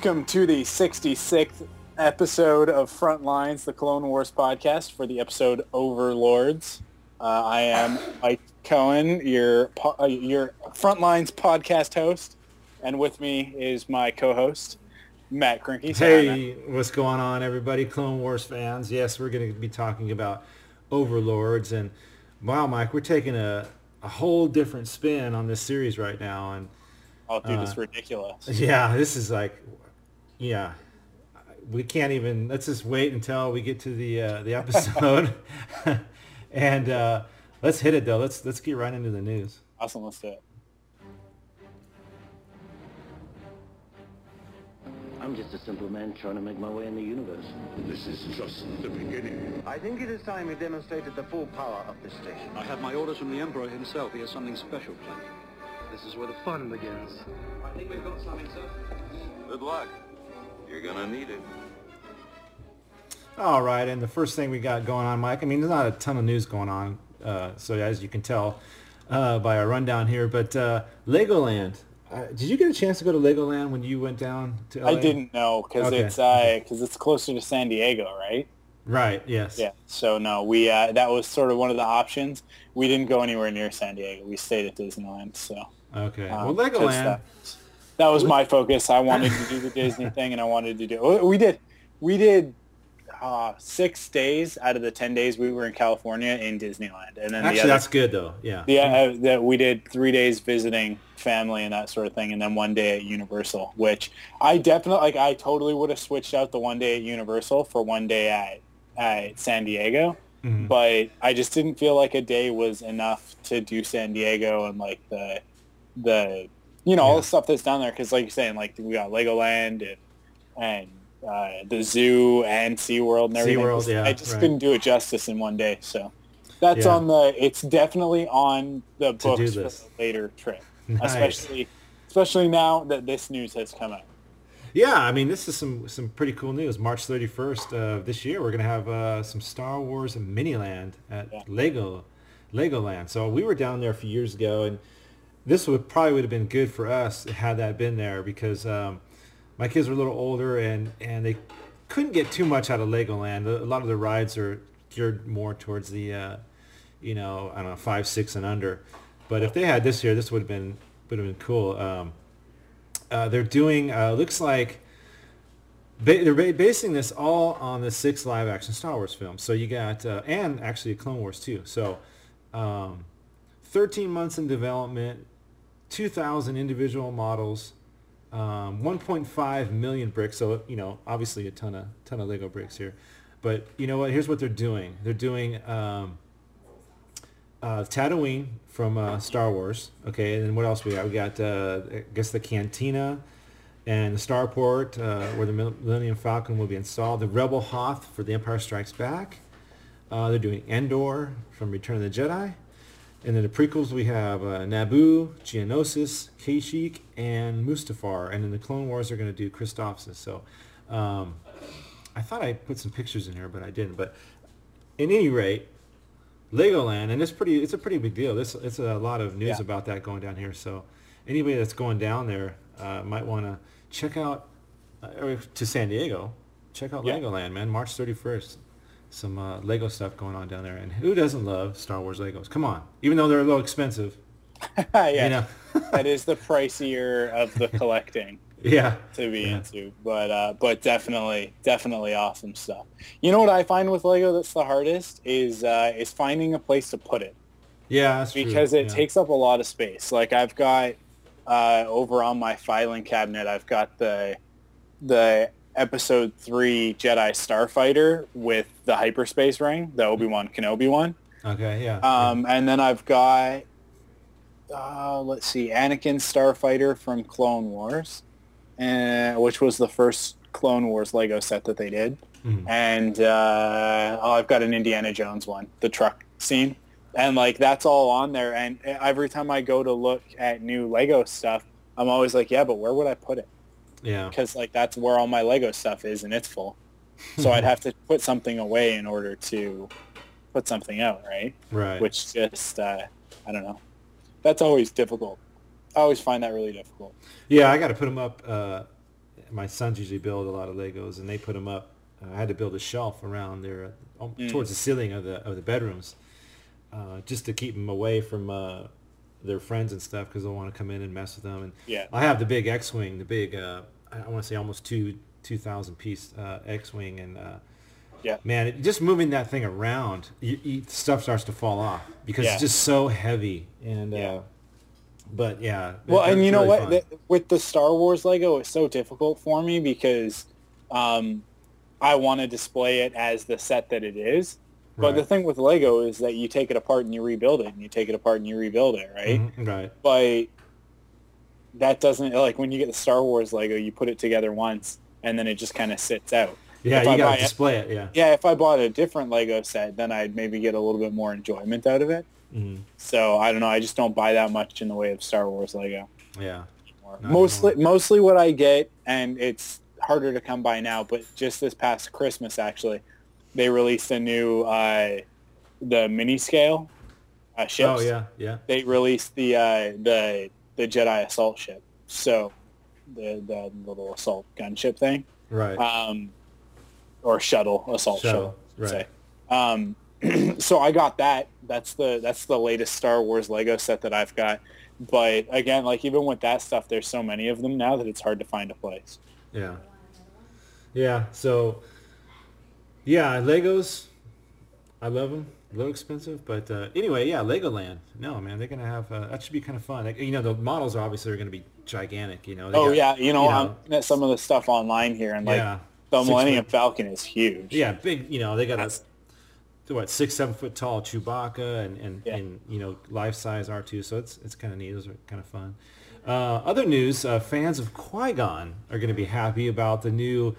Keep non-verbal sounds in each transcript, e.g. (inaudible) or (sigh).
Welcome to the 66th episode of Frontlines, the Clone Wars podcast for the episode Overlords. Uh, I am Mike Cohen, your po- uh, your Frontlines podcast host, and with me is my co-host Matt Krinky. Hey, what's going on, everybody? Clone Wars fans. Yes, we're going to be talking about Overlords, and wow, Mike, we're taking a a whole different spin on this series right now, and Oh, dude, it's ridiculous. yeah, this is like, yeah, we can't even. Let's just wait until we get to the uh, the episode, (laughs) and uh, let's hit it though. Let's let's get right into the news. Awesome, let's do it. I'm just a simple man trying to make my way in the universe. This is just the beginning. I think it is time we demonstrated the full power of this station. I have my orders from the Emperor himself. He has something special planned. This is where the fun begins. I think we've got something, sir. Good luck. You're gonna need it. All right, and the first thing we got going on, Mike. I mean, there's not a ton of news going on, uh, so as you can tell uh, by our rundown here. But uh, Legoland. Uh, did you get a chance to go to Legoland when you went down to? LA? I didn't know because Okay. it's because it's closer to San Diego, right? Right. Yes. Yeah. So no, we uh, that was sort of one of the options. We didn't go anywhere near San Diego. We stayed at Disneyland. So Okay. um, well, 'cause Legoland. That, that was my focus. I wanted to do the (laughs) Disney thing, and I wanted to do. We did. We did uh, six days out of the ten days we were in California in Disneyland, and then the Actually, other, that's good though. Yeah. yeah, uh, that we did three days visiting family and that sort of thing, and then one day at Universal, which I definitely like. I totally would have switched out the one day at Universal for one day at at San Diego, Mhm. but I just didn't feel like a day was enough to do San Diego and like the the you know all the stuff that's down there because like you're saying like we got Legoland and and uh, the zoo and SeaWorld and everything. SeaWorld, yeah, I just right. couldn't do it justice in one day, so. That's Yeah. on the. It's definitely on the books for a later trip, Nice. especially especially now that this news has come out. Yeah, I mean, this is some some pretty cool news. March 31st of this year, we're gonna have uh, some Star Wars Miniland at Yeah. Lego Legoland. So we were down there a few years ago, and this would probably would have been good for us had that been there because um, my kids were a little older and and they couldn't get too much out of Legoland. A lot of the rides are geared more towards the uh, you know I don't know five six and under. But if they had this here, this would have been would have been cool. Um, uh, they're doing uh, looks like ba- they're ba- basing this all on the six live action Star Wars films. So you got uh, and actually Clone Wars too. So um, 13 months in development, 2,000 individual models, um, 1.5 million bricks. So you know obviously a ton of ton of Lego bricks here. But you know what? Here's what they're doing. They're doing um, uh, Tatooine from uh, Star Wars. Okay, and then what else we got? We got uh, I guess the Cantina and the Starport uh, where the Millennium Falcon will be installed. The Rebel Hoth for The Empire Strikes Back. Uh, they're doing Endor from Return of the Jedi. And then the prequels we have uh, Naboo, Geonosis, Kashyyyk, and Mustafar. And then the Clone Wars they're going to do Christophsis. So um, I thought I put some pictures in here, but I didn't. But in any rate, Legoland, and it's pretty. It's a pretty big deal. This it's a lot of news Yeah. about that going down here. So, anybody that's going down there uh, might want to check out uh, or to San Diego. Check out Yeah. Legoland, man. March 31st. Some uh, Lego stuff going on down there, and who doesn't love Star Wars Legos? Come on, even though they're a little expensive, (laughs) yeah, you know. (laughs) that is the pricier of the (laughs) collecting yeah, to be Yeah. into, but uh, but definitely definitely awesome stuff. You know what I find with Lego that's the hardest is uh, is finding a place to put it. yeah, that's true. because it yeah. takes up a lot of space. Like I've got uh, over on my filing cabinet, I've got the the episode three Jedi Starfighter with the hyperspace ring, the Obi Wan Kenobi one, Okay, yeah. um, and then I've got uh, let's see, Anakin Starfighter from Clone Wars, uh, which was the first Clone Wars Lego set that they did Mhm. and uh, oh, I've got an Indiana Jones one, the truck scene, and like that's all on there. And every time I go to look at new Lego stuff, I'm always like, yeah, but where would I put it? Yeah. Because like that's where all my Lego stuff is, and it's full. So I'd (laughs) have to put something away in order to put something out, right? Right. Which just uh, I don't know. That's always difficult. I always find that really difficult. Yeah, I got to put them up. Uh, my sons usually build a lot of Legos, and they put them up. Uh, I had to build a shelf around there, uh, um, Mm. towards the ceiling of the of the bedrooms, uh, just to keep them away from uh, their friends and stuff because they'll want to come in and mess with them. And Yeah. I have the big X-wing, the big uh, I want to say almost two two thousand piece uh, X-wing, and uh, Yeah. man, it, just moving that thing around, you, you, stuff starts to fall off because Yeah. it's just so heavy. And Yeah. uh, but yeah, Well, and you know really what? The- with the Star Wars Lego, it's so difficult for me because um, I want to display it as the set that it is. But the thing with Lego is that you take it apart and you rebuild it, and you take it apart and you rebuild it, right? Mhm, right. But that doesn't like when you get the Star Wars Lego, you put it together once, and then it just kind of sits out. Yeah, If you I gotta display it. Yeah. Yeah, if I bought a different Lego set, then I'd maybe get a little bit more enjoyment out of it. Mhm. So I don't know. I just don't buy that much in the way of Star Wars Lego. Yeah. Mostly, anymore. mostly what I get, and it's harder to come by now. But just this past Christmas, actually, they released a new uh, the mini scale uh, ships. Oh yeah, yeah. They released the uh, the the Jedi assault ship. So the the little assault gunship thing, Right. um, or shuttle assault Shuttle, shuttle. right. Say. Um, (clears throat) so I got that. That's the that's the latest Star Wars Lego set that I've got. But again, like even with that stuff, there's so many of them now that it's hard to find a place. Yeah. Yeah. So. Yeah, Legos. I love them. A little expensive, but uh, anyway, yeah, Legoland. No, man, they're gonna have uh, that should be kind of fun. Like, you know, the models obviously are gonna be gigantic. You know. Oh got- yeah, you know, you I'm looking at some of the stuff online here, and like yeah. the Millennium foot- Falcon is huge. Yeah, big. You know, they got a what six, seven foot tall Chewbacca and and, Yeah. and you know life size R two. So it's it's kind of neat. Those are kind of fun. Uh, other news: uh, fans of Qui Gon are going to be happy about the new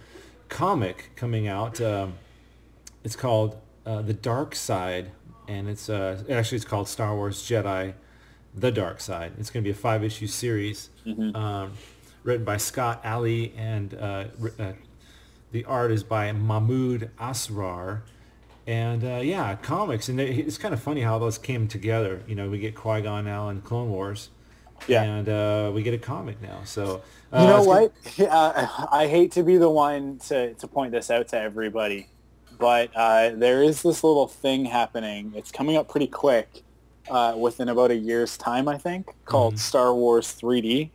comic coming out. Um, it's called uh, The Dark Side, and it's uh, actually it's called Star Wars Jedi: The Dark Side. It's going to be a five issue series um, written by Scott Allie and uh, uh, the art is by Mahmoud Asrar. And uh, yeah, comics, and it's kind of funny how those came together. You know, we get Qui Gon now in Clone Wars, Yeah. and uh, we get a comic now. So uh, You know what? (laughs) Uh, I hate to be the one to, to point this out to everybody, but uh, there is this little thing happening. It's coming up pretty quick, uh, within about a year's time, I think, called Star Wars 3D.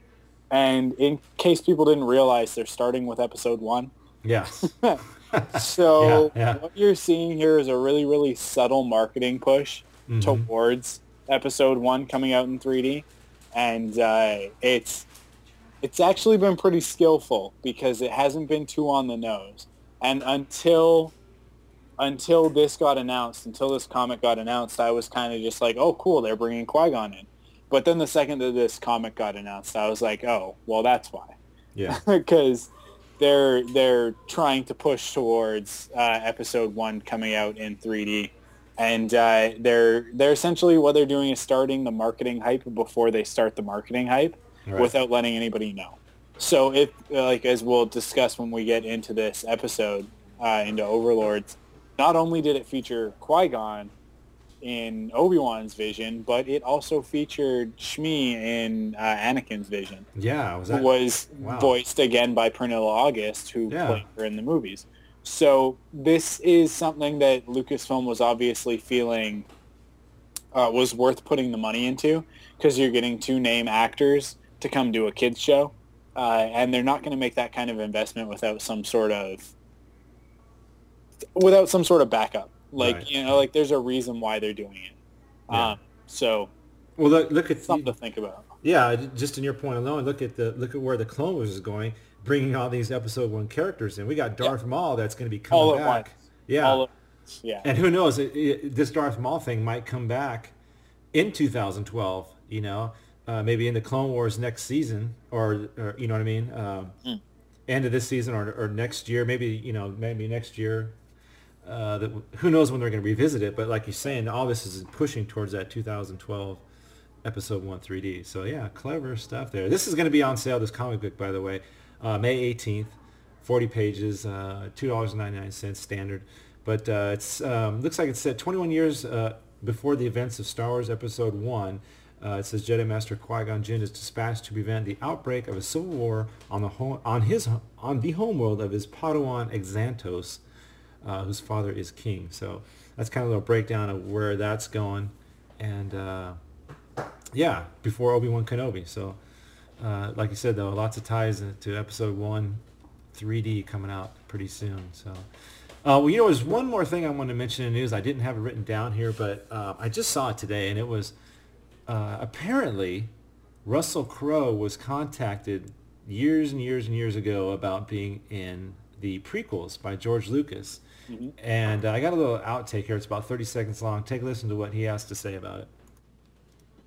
And in case people didn't realize, they're starting with Episode One. Yes. (laughs) So (laughs) Yeah, yeah. what you're seeing here is a really, really subtle marketing push Mhm. towards Episode One coming out in 3D, and uh, it's it's actually been pretty skillful because it hasn't been too on the nose. And until until this got announced, until this comic got announced, I was kind of just like, oh, cool, they're bringing Qui-Gon in. But then the second that this comic got announced, I was like, oh, well, that's why Yeah. (laughs) because they're they're trying to push towards uh, episode one coming out in 3D, and uh, they're they're essentially what they're doing is starting the marketing hype before they start the marketing hype, Right. without letting anybody know. So if like as we'll discuss when we get into this episode uh, into Overlords, not only did it feature Qui Gon, in Obi-Wan's vision, but it also featured Shmi in uh, Anakin's vision, Yeah, was that was wow. voiced again by Pernilla August, who Yeah. played her in the movies. So this is something that Lucasfilm was obviously feeling uh, was worth putting the money into because you're getting two name actors to come do a kids show, uh, and they're not going to make that kind of investment without some sort of without some sort of backup. Like Right. you know, like there's a reason why they're doing it. Yeah. Um, so Well, look, look at something to think about. yeah, just in your point alone, look at the look at where the Clone Wars is going, bringing all these Episode One characters in. We got Darth Maul that's going to be coming All at back. once. Yeah, All at. Yeah. and who knows? It, it, this Darth Maul thing might come back in 2012. You know, uh, maybe in the Clone Wars next season, or, or you know what I mean? Um, Hmm. End of this season or, or next year, maybe you know, maybe next year. Uh, that, who knows when they're going to revisit it? But like you're saying, all this is pushing towards that 2012 episode 1 3D. So yeah, clever stuff there. This is going to be on sale, this comic book, by the way, uh, May 18th, 40 pages, uh, $2.99 standard. But uh, it's um, looks like it's set 21 years uh, before the events of Star Wars Episode 1. Uh, it says Jedi Master Qui-Gon Jinn is dispatched to prevent the outbreak of a civil war on the home, on his on the homeworld of his Padawan Exantos, uh, whose father is king. So that's kind of a little breakdown of where that's going, and uh, yeah, before Obi Wan Kenobi. So, uh, like you said, though, lots of ties to Episode One, 3D coming out pretty soon. So, uh, well, you know, there's one more thing I wanted to mention in the news. I didn't have it written down here, but uh, I just saw it today, and it was uh, apparently Russell Crowe was contacted years and years and years ago about being in the prequels by George Lucas. And uh, I got a little outtake here. It's about 30 seconds long. Take a listen to what he has to say about it.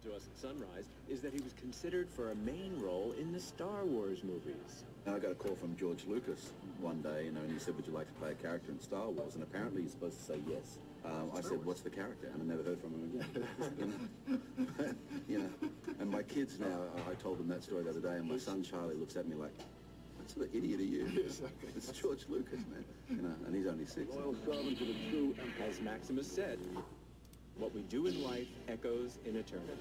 to us at Sunrise is that he was considered for a main role in the Star Wars movies. And I got a call from George Lucas one day, you know, and he said, would you like to play a character in Star Wars? And apparently he's supposed to say yes. Um, I said, what's the character? And I never heard from him again. (laughs) you know, and my kids now, I told them that story the other day, and my son Charlie looks at me like, what sort of idiot are you? It's George Lucas, man. You know, and he's only six. Loyal servant to the true, as Maximus said, what we do in life echoes in eternity.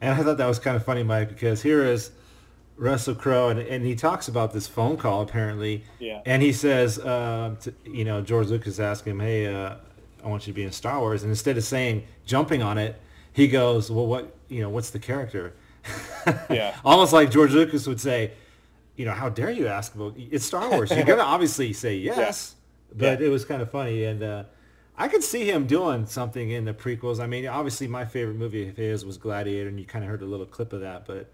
And I thought that was kind of funny, Mike, because here is Russell Crowe, and, and he talks about this phone call apparently. Yeah. And he says, um, to, you know, George Lucas asked him, "Hey, uh, I want you to be in Star Wars," and instead of saying jumping on it, he goes, "Well, what, you know, what's the character?" Yeah. (laughs) Almost like George Lucas would say, you know, how dare you ask about it's Star Wars? You're (laughs) gonna obviously say yes, but Yeah. it was kind of funny, and uh, I could see him doing something in the prequels. I mean, obviously my favorite movie of his was Gladiator, and you kind of heard a little clip of that, but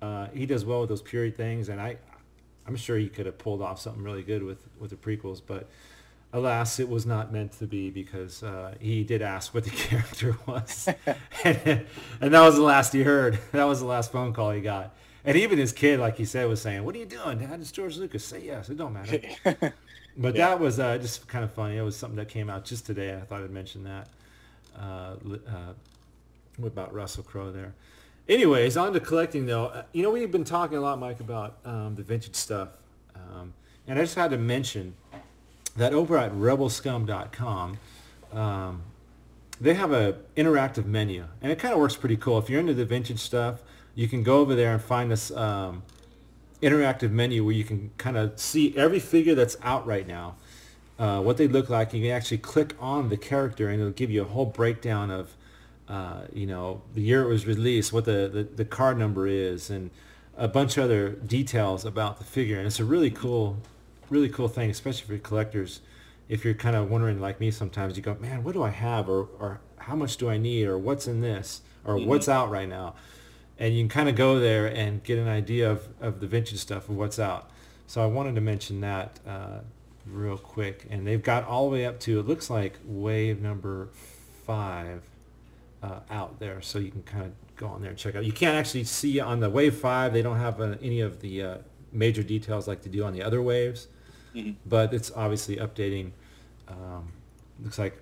uh, he does well with those period things, and I, I'm sure he could have pulled off something really good with with the prequels, but. Alas, it was not meant to be because uh, he did ask what the (laughs) character was, (laughs) and, and that was the last he heard. That was the last phone call he got. And even his kid, like he said, was saying, "What are you doing, Dad? It's George Lucas. Say yes. It don't matter." (laughs) But that was uh, just kind of funny. It was something that came out just today. I thought I'd mention that uh, uh, about Russell Crowe there. Anyways, on to collecting though. Uh, You know, we've been talking a lot, Mike, about um, the vintage stuff, um, and I just had to mention that over at rebelscum.com, um, they have a interactive menu, and it kind of works pretty cool. If you're into the vintage stuff, you can go over there and find this um, interactive menu where you can kind of see every figure that's out right now, uh, what they look like. You can actually click on the character, and it'll give you a whole breakdown of, uh, you know, the year it was released, what the, the, the card number is, and a bunch of other details about the figure. And it's a really cool, really cool thing, especially for collectors. If you're kind of wondering, like me, sometimes you go, man, what do I have, or or how much do I need, or what's in this, or what's out right now, and you can kind of go there and get an idea of, of the vintage stuff of what's out. So I wanted to mention that uh, real quick, and they've got all the way up to it looks like wave number five uh, out there, so you can kind of go on there and check out. You can't actually see on the wave five; they don't have uh, any of the uh, major details like they do on the other waves, but it's obviously updating. Um, looks like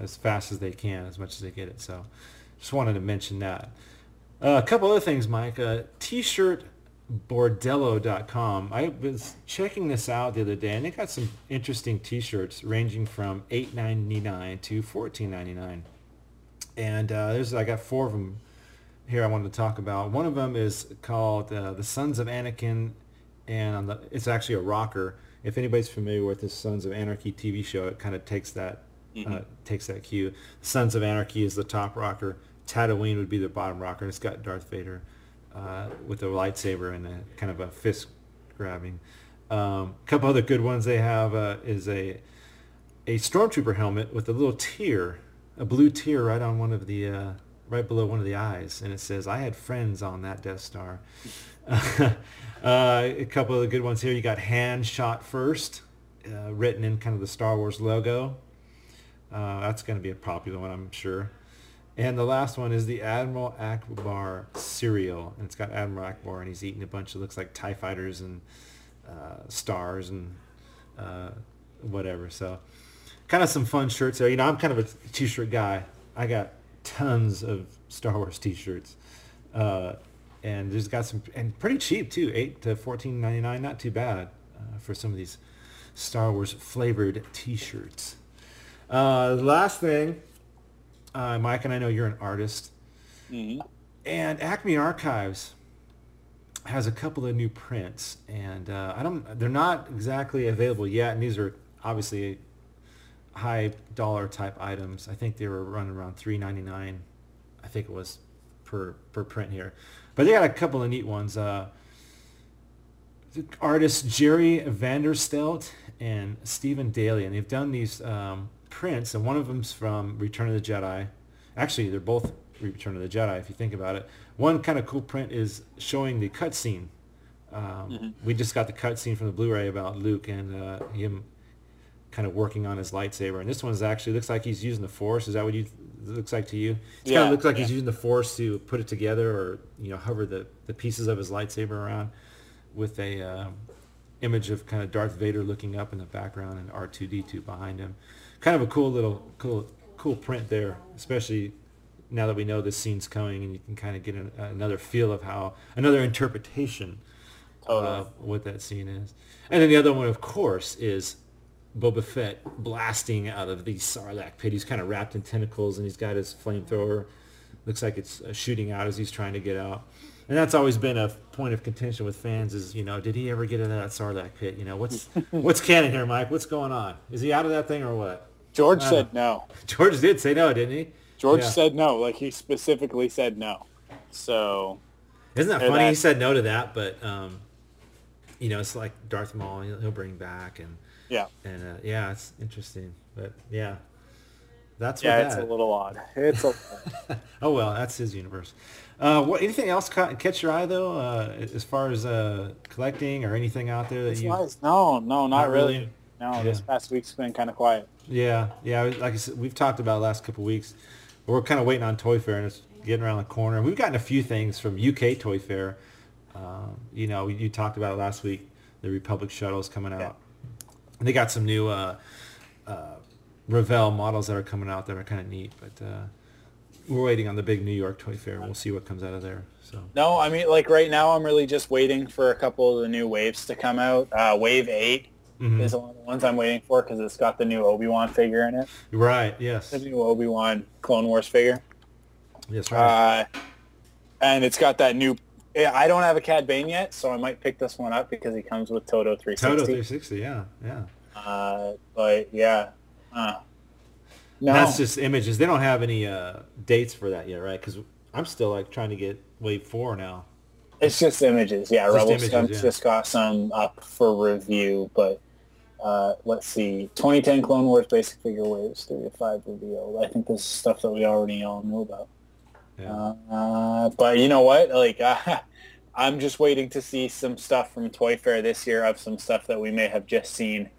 as fast as they can, as much as they get it. So, just wanted to mention that. Uh, a couple other things, Mike. Uh, T-shirtbordello.com. I was checking this out the other day, and they got some interesting T-shirts ranging from $8.99 to $14.99. and uh, there's I got four of them here I wanted to talk about. One of them is called uh, The Sons of Anakin, and on the, it's actually a rocker. If anybody's familiar with the Sons of Anarchy TV show, it kind of takes that uh, takes that cue. Sons of Anarchy is the top rocker. Tatooine would be the bottom rocker. It's got Darth Vader uh, with a lightsaber and a kind of a fist grabbing. Um, a couple other good ones they have uh, is a a stormtrooper helmet with a little tear, a blue tear right on one of the uh, right below one of the eyes, and it says, "I had friends on that Death Star." (laughs) uh, a couple of the good ones here. You got "Han Shot First, uh, written in kind of the Star Wars logo. Uh, that's going to be a popular one, I'm sure. And the last one is the Admiral Ackbar cereal, and it's got Admiral Ackbar, and he's eating a bunch of looks like Tie fighters and uh, stars and uh, whatever. So, kind of some fun shirts there. You know, I'm kind of a t-shirt guy. I got tons of Star Wars t-shirts, uh, and there's got some and pretty cheap too, eight to fourteen ninety nine. Not too bad uh, for some of these Star Wars flavored t-shirts. Uh, last thing, uh, Mike, and I know you're an artist, Mhm. and Acme Archives has a couple of new prints, and uh, I don't, they're not exactly available yet, and these are obviously high dollar type items. I think they were running around three ninety nine. I think it was per per print here, but they got a couple of neat ones. Uh, the artists Jerry Vanderstelt and Stephen Daly, and they've done these um, prints, and one of them's from Return of the Jedi. Actually, they're both Return of the Jedi, if you think about it. One kind of cool print is showing the cutscene. Um, We just got the cutscene from the Blu-ray about Luke and uh, him kind of working on his lightsaber, and this one's actually looks like he's using the Force. Is that what you looks like to you? It kind Yeah, of looks like he's using the Force to put it together, or you know, hover the, the pieces of his lightsaber around with a um, image of kind of Darth Vader looking up in the background and R2D2 behind him. Kind of a cool little cool cool print there, especially now that we know this scene's coming and you can kind of get an, another feel of how another interpretation Totally. of what that scene is. And then the other one, of course, is Boba Fett blasting out of the Sarlacc pit. He's kind of wrapped in tentacles and he's got his flamethrower. Looks like it's uh, shooting out as he's trying to get out. And that's always been a point of contention with fans is, you know, did he ever get out of that Sarlacc pit? You know, what's (laughs) what's canon here, Mike? What's going on? Is he out of that thing or what? George said no. (laughs) George did say no, didn't he? George Yeah. said no. Like he specifically said no. So Isn't that funny? He said no to that, but um, you know, it's like Darth Maul. He'll, he'll bring back and yeah, and uh, yeah, it's interesting. But yeah, that's yeah, it's that. a little odd. It's a (laughs) oh well, that's his universe. Uh, what anything else ca- catch your eye though, uh, as far as uh, collecting or anything out there that It's you? nice. No, no, not, Not really. really? No, this past week's been kind of quiet. Yeah, yeah. Like I said, we've talked about the last couple of weeks. We're kind of waiting on Toy Fair, and it's getting around the corner. And we've gotten a few things from UK Toy Fair. Um, you know, you talked about it last week. The Republic shuttles coming out. And they got some new uh, uh, Revell models that are coming out that are kind of neat. But uh, we're waiting on the big New York Toy Fair. We'll see what comes out of there. So No, I mean, like right now, I'm really just waiting for a couple of the new waves to come out. Uh, Wave 8 Mhm. is one of the ones I'm waiting for because it's got the new Obi-Wan figure in it. right, yes, The new Obi-Wan Clone Wars figure. yes, right. Uh, and it's got that new... yeah, I don't have a Cad Bane yet, so I might pick this one up because he comes with Todo 360. Todo 360, yeah, yeah. Uh, but yeah. Uh, no. That's just images. They don't have any uh, dates for that yet, right? Because I'm still like trying to get Wave Four now. It's just images. Yeah, Just Rebel images, yeah. just got some up for review, but uh, let's see. 2010 Clone Wars basic figure waves 3 to 5 revealed. I think this is stuff that we already all know about. Yeah. Uh, but you know what? Like, (laughs) I'm just waiting to see some stuff from Toy Fair this year of some stuff that we may have just seen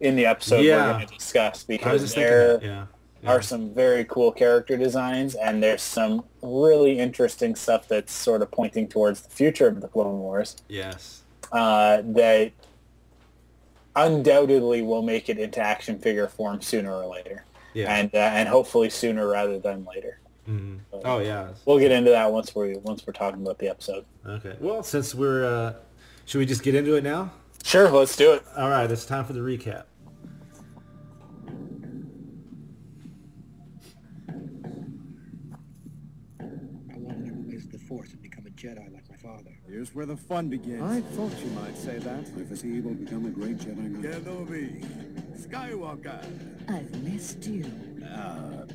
in the episode Yeah. we're going to discuss because there that. Yeah. are some very cool character designs and there's some really interesting stuff that's sort of pointing towards the future of the Clone Wars Yes. uh, that undoubtedly will make it into action figure form sooner or later Yeah. and uh, and hopefully sooner rather than later Mhm. Oh yeah. we'll get into that once we once we're talking about the episode Okay. Well, since we're, uh, should we just get into it now? sure let's do it All right. It's time for the recap. Jedi like my father. Here's where the fun begins. I thought you might say that. Life is evil, become a great Jedi Knight. Kenobi, Skywalker. I've missed you. Uh,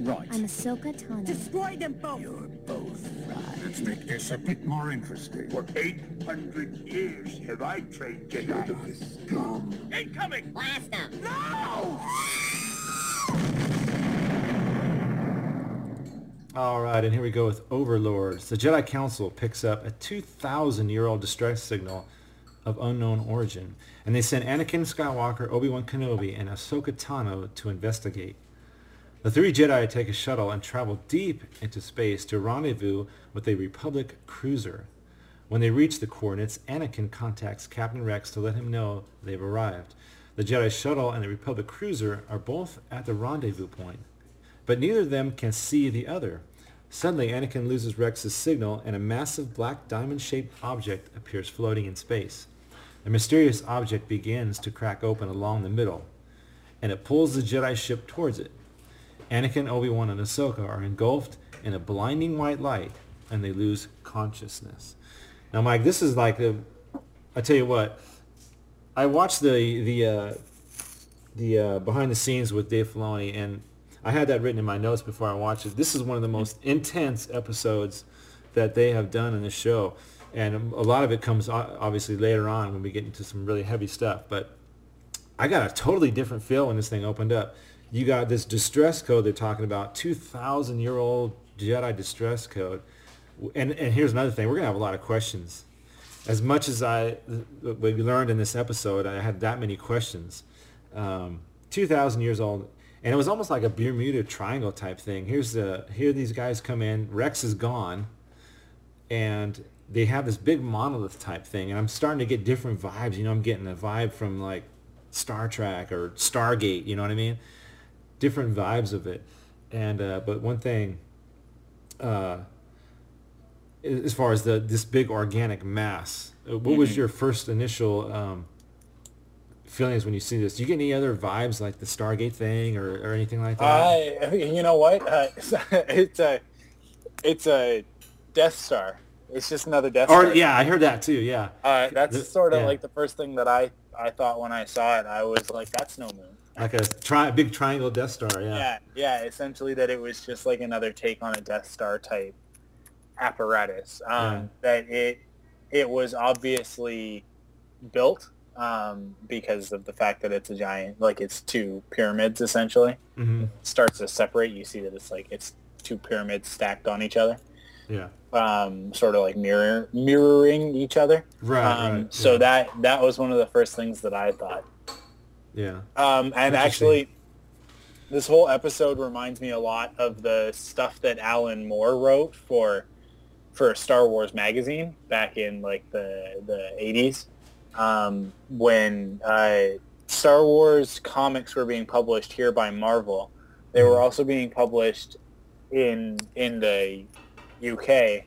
right. I'm Ahsoka Tano. Destroy them both! You're both right. Let's make this a bit more interesting. For 800 years have I trained Jedi. Scum. Incoming! Blast them! No! All right, and here we go with Overlords. The Jedi Council picks up a 2,000-year-old distress signal of unknown origin, and they send Anakin Skywalker, Obi-Wan Kenobi, and Ahsoka Tano to investigate. The three Jedi take a shuttle and travel deep into space to rendezvous with a Republic cruiser. When they reach the coordinates, Anakin contacts Captain Rex to let him know they've arrived. The Jedi shuttle and the Republic cruiser are both at the rendezvous point, but neither of them can see the other. Suddenly, Anakin loses Rex's signal and a massive black diamond-shaped object appears floating in space. The mysterious object begins to crack open along the middle, and it pulls the Jedi ship towards it. Anakin, Obi-Wan, and Ahsoka are engulfed in a blinding white light, and they lose consciousness. Now, Mike, this is like a, I tell you what, I watched the the uh, the uh, behind the scenes with Dave Filoni, and I had that written in my notes before I watched it. This is one of the most intense episodes that they have done in the show, and a lot of it comes obviously later on when we get into some really heavy stuff. But I got a totally different feel when this thing opened up. You got this distress code they're talking about, 2,000 year old Jedi distress code. And, and here's another thing, we're going to have a lot of questions. As much as I, we learned in this episode, I had that many questions. Um, 2,000 years old. And it was almost like a Bermuda Triangle type thing. Here's the, here these guys come in, Rex is gone, and they have this big monolith type thing. And I'm starting to get different vibes. You know, I'm getting a vibe from like Star Trek or Stargate, you know what I mean? different vibes of it. And uh, but one thing, uh, as far as the this big organic mass, uh, what was Mhm. your first initial um, feelings when you see this? Do you get any other vibes like the Stargate thing or, or anything like that? I, you know what? Uh, (laughs) it's a, it's a Death Star. It's just another Death or Star. yeah, I heard that too. Yeah. Uh, that's The- sort of yeah. like the first thing that I, I thought when I saw it. I was like, that's no moon. Like a tri- big triangle Death Star. Yeah. Yeah, yeah. Essentially, that it was just like another take on a Death Star type apparatus. Um, That it it was obviously built um, because of the fact that it's a giant, like it's two pyramids essentially. Mhm. starts to separate. You see that it's like it's two pyramids stacked on each other. Yeah. Um, sort of like mirror mirroring each other. Right, Um, right, So yeah. that that was one of the first things that I thought. Yeah. Um, and actually, this whole episode reminds me a lot of the stuff that Alan Moore wrote for for Star Wars magazine back in like the the eighties, um, when uh, Star Wars comics were being published here by Marvel. They were also being published in in the UK,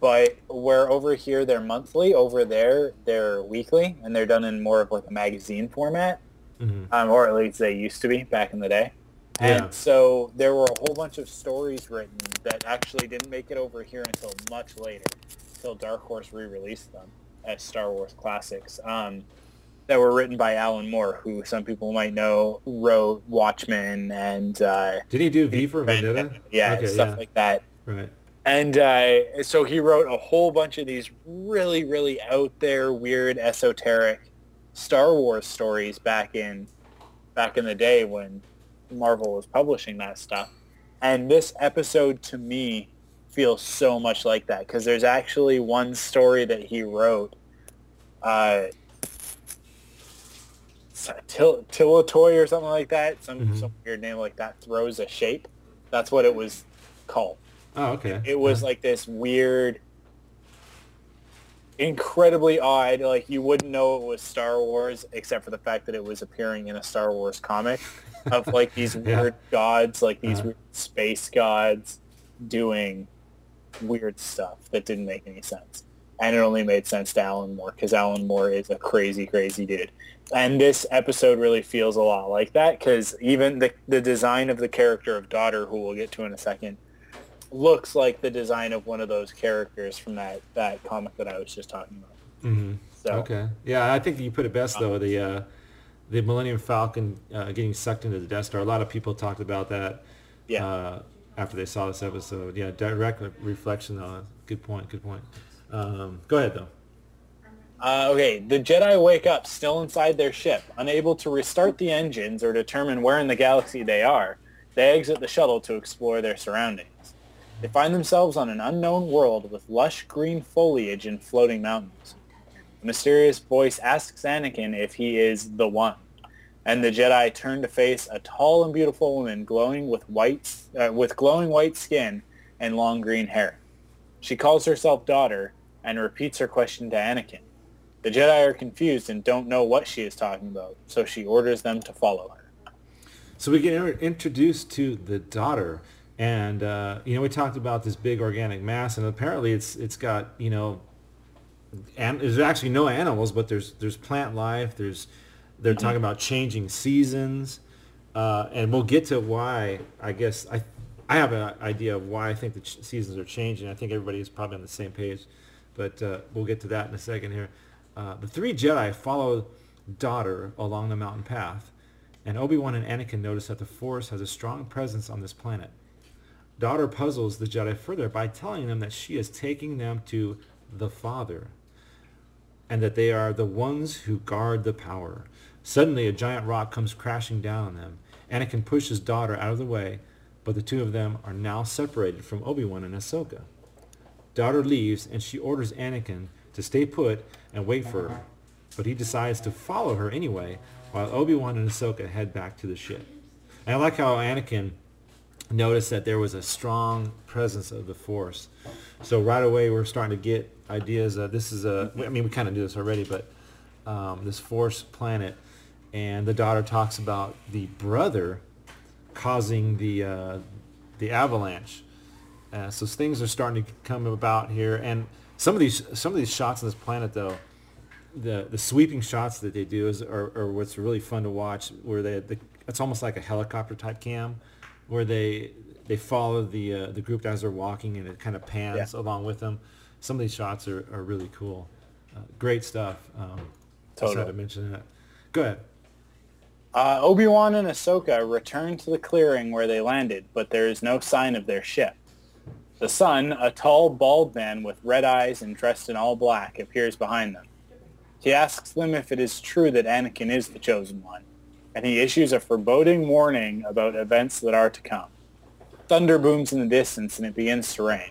but where over here they're monthly, over there they're weekly, and they're done in more of like a magazine format Mhm. um, or at least they used to be back in the day. Yeah. And so there were a whole bunch of stories written that actually didn't make it over here until much later, until Dark Horse re-released them as Star Wars classics. Um, that were written by Alan Moore, who some people might know wrote Watchmen and uh, Did he do V for Vendetta? yeah, Okay, stuff yeah. like that. Right. And uh, so he wrote a whole bunch of these really, really out there, weird, esoteric Star Wars stories back in back in the day when Marvel was publishing that stuff. And this episode to me feels so much like that because there's actually one story that he wrote. Uh, Til- Tilatoy or something like that, some, Mhm. some weird name like that, throws a shape. That's what it was called. Oh, okay. It was like this weird, incredibly odd. Like you wouldn't know it was Star Wars except for the fact that it was appearing in a Star Wars comic of like these (laughs) Yeah. weird gods, like these Uh-huh. weird space gods doing weird stuff that didn't make any sense. And it only made sense to Alan Moore because Alan Moore is a crazy, crazy dude. And this episode really feels a lot like that because even the, the design of the character of Daughter, who we'll get to in a second, looks like the design of one of those characters from that that comic that I was just talking about. Mm-hmm. So Okay. Yeah, I think you put it best though. The uh, the Millennium Falcon uh, getting sucked into the Death Star. A lot of people talked about that. Yeah. Uh, after they saw this episode, yeah, direct reflection on. Good point. Good point. Um, go ahead though. Uh, okay, the Jedi wake up still inside their ship, unable to restart the engines or determine where in the galaxy they are. They exit the shuttle to explore their surroundings. They find themselves on an unknown world with lush green foliage and floating mountains. A mysterious voice asks Anakin if he is the one, and the Jedi turn to face a tall and beautiful woman glowing with white, uh, with glowing white skin and long green hair. She calls herself daughter and repeats her question to Anakin. The Jedi are confused and don't know what she is talking about, so she orders them to follow her. So we get introduced to the daughter, and uh, you know we talked about this big organic mass, and apparently it's it's got you know, and there's actually no animals, but there's there's plant life. There's they're Mm-hmm. talking about changing seasons, uh, and we'll get to why. I guess I I have an idea of why I think the ch- seasons are changing. I think everybody is probably on the same page, but uh, we'll get to that in a second here. Uh, the three Jedi follow daughter along the mountain path, and Obi-Wan and Anakin notice that the Force has a strong presence on this planet. Daughter puzzles the Jedi further by telling them that she is taking them to the Father, and that they are the ones who guard the power. Suddenly, a giant rock comes crashing down on them. Anakin pushes daughter out of the way, but the two of them are now separated from Obi-Wan and Ahsoka. Daughter leaves, and she orders Anakin to stay put and wait for her, but he decides to follow her anyway, while Obi-Wan and Ahsoka head back to the ship. And I like how Anakin noticed that there was a strong presence of the Force. So right away we're starting to get ideas. Uh, this is a, I mean, we kind of knew this already, but um, this Force planet, and the daughter talks about the brother causing the uh, the avalanche. Uh, so things are starting to come about here, and some of these some of these shots on this planet, though, the the sweeping shots that they do is are, are what's really fun to watch. Where they, the, it's almost like a helicopter type cam, where they they follow the uh, the group as they're walking, and it kind of pans along with them. Some of these shots are, are really cool. Uh, great stuff. Um, just had to mention that. Go ahead. Uh, Obi-Wan and Ahsoka return to the clearing where they landed, but there is no sign of their ship. The son, a tall, bald man with red eyes and dressed in all black, appears behind them. He asks them if it is true that Anakin is the Chosen One, and he issues a foreboding warning about events that are to come. Thunder booms in the distance and it begins to rain.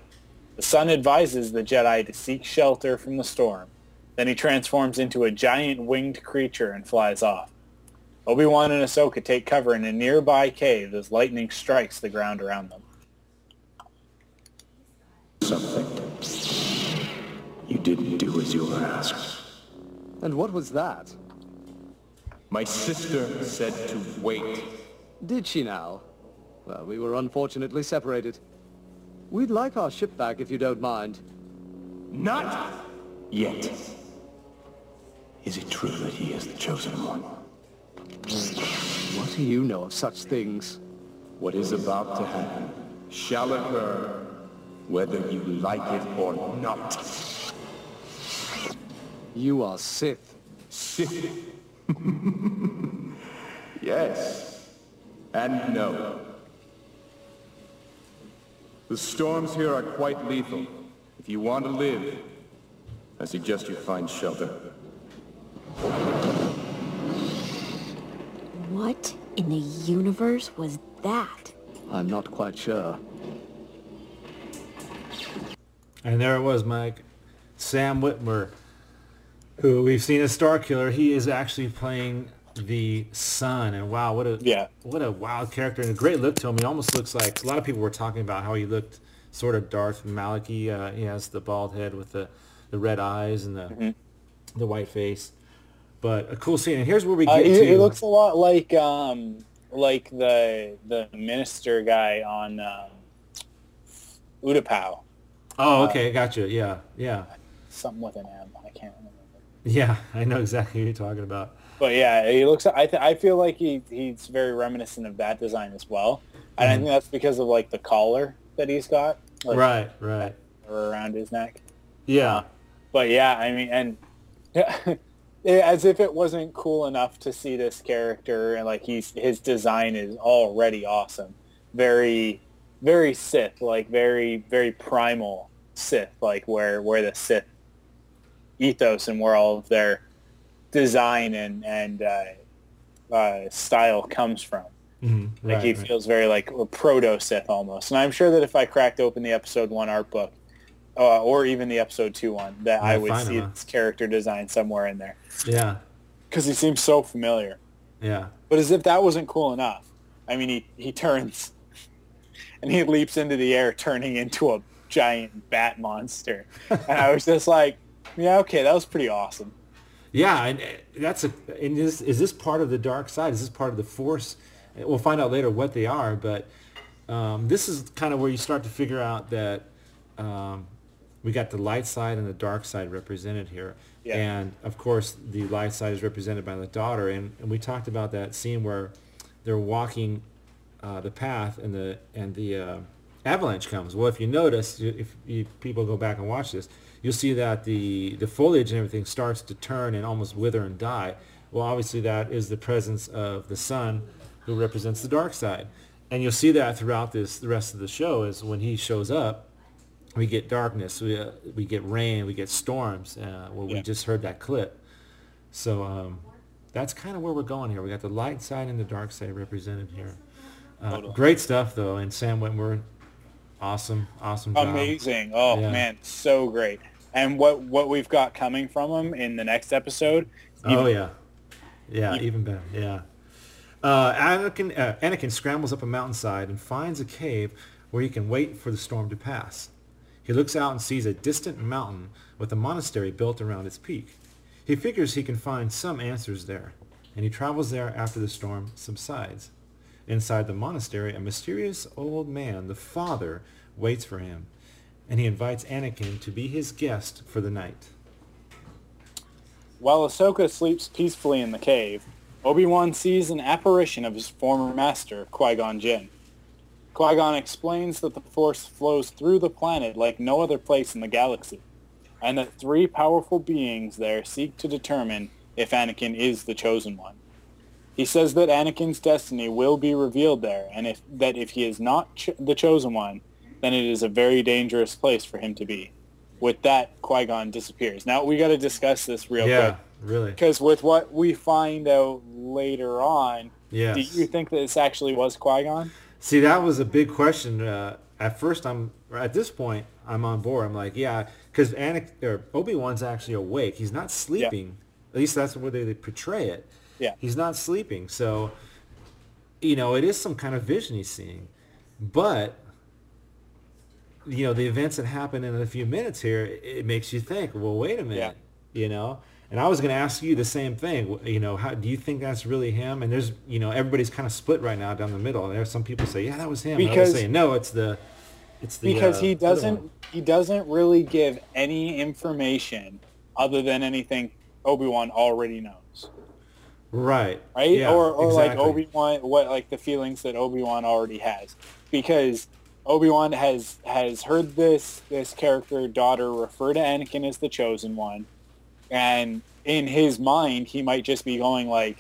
The son advises the Jedi to seek shelter from the storm. Then he transforms into a giant winged creature and flies off. Obi-Wan and Ahsoka take cover in a nearby cave as lightning strikes the ground around them. Something. You didn't do as you were asked. And what was that? My sister said to wait. Did she now? Well, we were unfortunately separated. We'd like our ship back if you don't mind. Not yet. Is it true that he is the chosen one? What do you know of such things? What is about to happen shall occur whether you like it or not. You are Sith. Sith. (laughs) yes. And no. The storms here are quite lethal. If you want to live, I suggest you find shelter. What in the universe was that? I'm not quite sure. And there it was, Mike. Sam Witwer, who we've seen as Star Killer, he is actually playing the son. And wow, what a Yeah. what a wild character and a great look to him. He almost looks like a lot of people were talking about how he looked sort of Darth Maliki. Uh, he has the bald head with the, the red eyes and the the white face. But a cool scene. And here's where we Uh, get he, to. he looks a lot like um, like the the minister guy on um, Utapau. oh, okay, gotcha. Yeah, yeah, Something with an M. I can't remember. yeah. (laughs) I know exactly who you're talking about. But yeah, he looks. I th- I feel like he he's very reminiscent of that design as well, and I Mhm. think that's because of like the collar that he's got. like, right, right. or around his neck. Yeah. But yeah, I mean, and (laughs) as if it wasn't cool enough to see this character and like he's his design is already awesome, very, very Sith, like very, very primal Sith, like where where the Sith ethos and where all of their design and and uh, uh, style comes from. Mhm, Like right, he right. feels very like a proto Sith almost, and I'm sure that if I cracked open the episode one art book, uh, or even the episode two one, that I would see him, character design somewhere in there Yeah. because he seems so familiar. Yeah. But as if that wasn't cool enough, I mean, he he turns (laughs) and he leaps into the air, turning into a giant bat monster, and I was just like, yeah, okay, that was pretty awesome. Yeah, and uh, that's a. And is is this part of the dark side? Is this part of the force? We'll find out later what they are, but um, this is kind of where you start to figure out that um, we got the light side and the dark side represented here. Yeah. And of course, the light side is represented by the daughter, and, and we talked about that scene where they're walking uh, the path, and the and the uh, avalanche comes. Well, if you notice, if you, people go back and watch this, you'll see that the the foliage and everything starts to turn and almost wither and die. Well, obviously, that is the presence of the son, who represents the dark side, and you'll see that throughout this the rest of the show. Is when he shows up, we get darkness, we uh, we get rain, we get storms. Uh, well, we just heard that clip, so um, that's kind of where we're going here. We got the light side and the dark side represented here. Uh, great stuff though, and Sam Witwer, awesome, awesome job. Amazing. Oh Yeah. man, so great. And what what we've got coming from him in the next episode. Oh even- yeah, yeah, even better. Yeah. Uh, Anakin uh, Anakin scrambles up a mountainside and finds a cave where he can wait for the storm to pass. He looks out and sees a distant mountain with a monastery built around its peak. He figures he can find some answers there, and he travels there after the storm subsides. Inside the monastery, a mysterious old man, the father, waits for him, and he invites Anakin to be his guest for the night. While Ahsoka sleeps peacefully in the cave, Obi-Wan sees an apparition of his former master, Qui-Gon Jinn. Qui-Gon explains that the Force flows through the planet like no other place in the galaxy, and that three powerful beings there seek to determine if Anakin is the Chosen One. He says that Anakin's destiny will be revealed there, and if, that if he is not ch- the Chosen One, then it is a very dangerous place for him to be. With that, Qui-Gon disappears. Now, we got to discuss this real yeah, quick. really. Because with what we find out later on, Yes. do you think that this actually was Qui-Gon? See, that was a big question. Uh, at first, I'm at this point, I'm on board. I'm like, yeah, because Obi Wan's actually awake. He's not sleeping. At least that's the way they, they portray it. Yeah. He's not sleeping. So, you know, it is some kind of vision he's seeing. But, you know, the events that happen in a few minutes here, it, it makes you think, well, wait a minute, yeah. you know? And I was going to ask you the same thing. You know, how do you think that's really him? And there's, you know, everybody's kind of split right now down the middle. There's some people say, yeah, that was him. And others Because- say, no, it's the, it's the because uh, he doesn't he doesn't really give any information other than anything Obi-Wan already knows. Right. right? Yeah, or or like. Obi Wan, what like the feelings that Obi Wan already has, because Obi Wan has has heard this this character daughter refer to Anakin as the chosen one, and in his mind he might just be going like,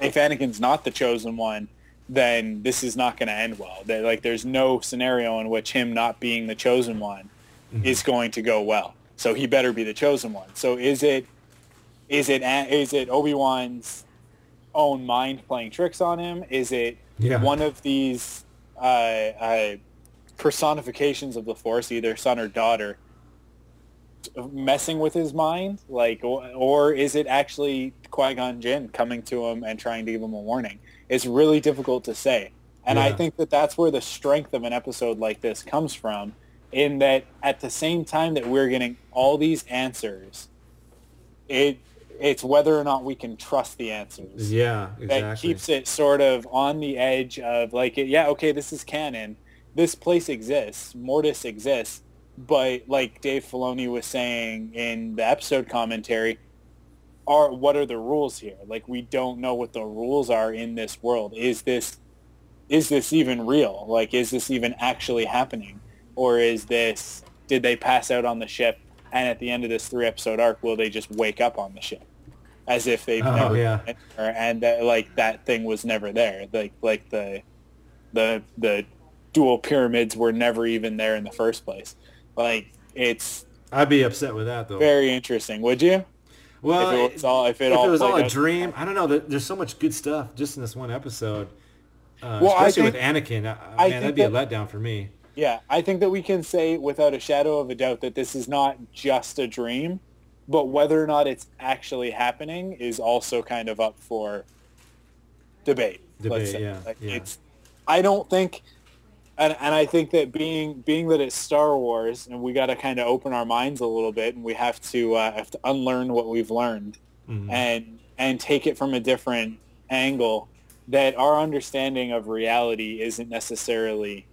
if Anakin's not the chosen one, then this is not going to end well. Like there's no scenario in which him not being the chosen one Mm-hmm. is going to go well. So he better be the chosen one. So is it is it is it Obi Wan's own mind playing tricks on him? Is it Yeah. one of these uh, uh, personifications of the Force, either son or daughter, messing with his mind? Like, or, or is it actually Qui Gon Jinn coming to him and trying to give him a warning? It's really difficult to say, and I think that that's where the strength of an episode like this comes from. In that, at the same time that we're getting all these answers, it it's whether or not we can trust the answers Yeah, exactly. that keeps it sort of on the edge of like yeah okay this is canon this place exists mortis exists but like dave filoni was saying in the episode commentary are what are the rules here? Like we don't know what the rules are in this world. Is this is this even real? Like is this even actually happening? Or is this did they pass out on the ship and at the end of this three episode arc will they just wake up on the ship? As if they've Oh, never yeah. been there, and that, like that thing was never there. Like like the the the dual pyramids were never even there in the first place like it's I'd be upset with that though. very interesting would you Well, if it was all if it if all it was all a out- dream, I don't know. There's so much good stuff just in this one episode. Uh, Well, I especially think- with Anakin, uh, I man, that'd be a letdown for me. Yeah, I think that we can say without a shadow of a doubt that this is not just a dream, but whether or not it's actually happening is also kind of up for debate. Debate, yeah, Like, yeah. It's, I don't think, and, and I think that being being that it's Star Wars, and we got to kind of open our minds a little bit, and we have to uh, have to unlearn what we've learned, Mhm. and and take it from a different angle. That our understanding of reality isn't necessarily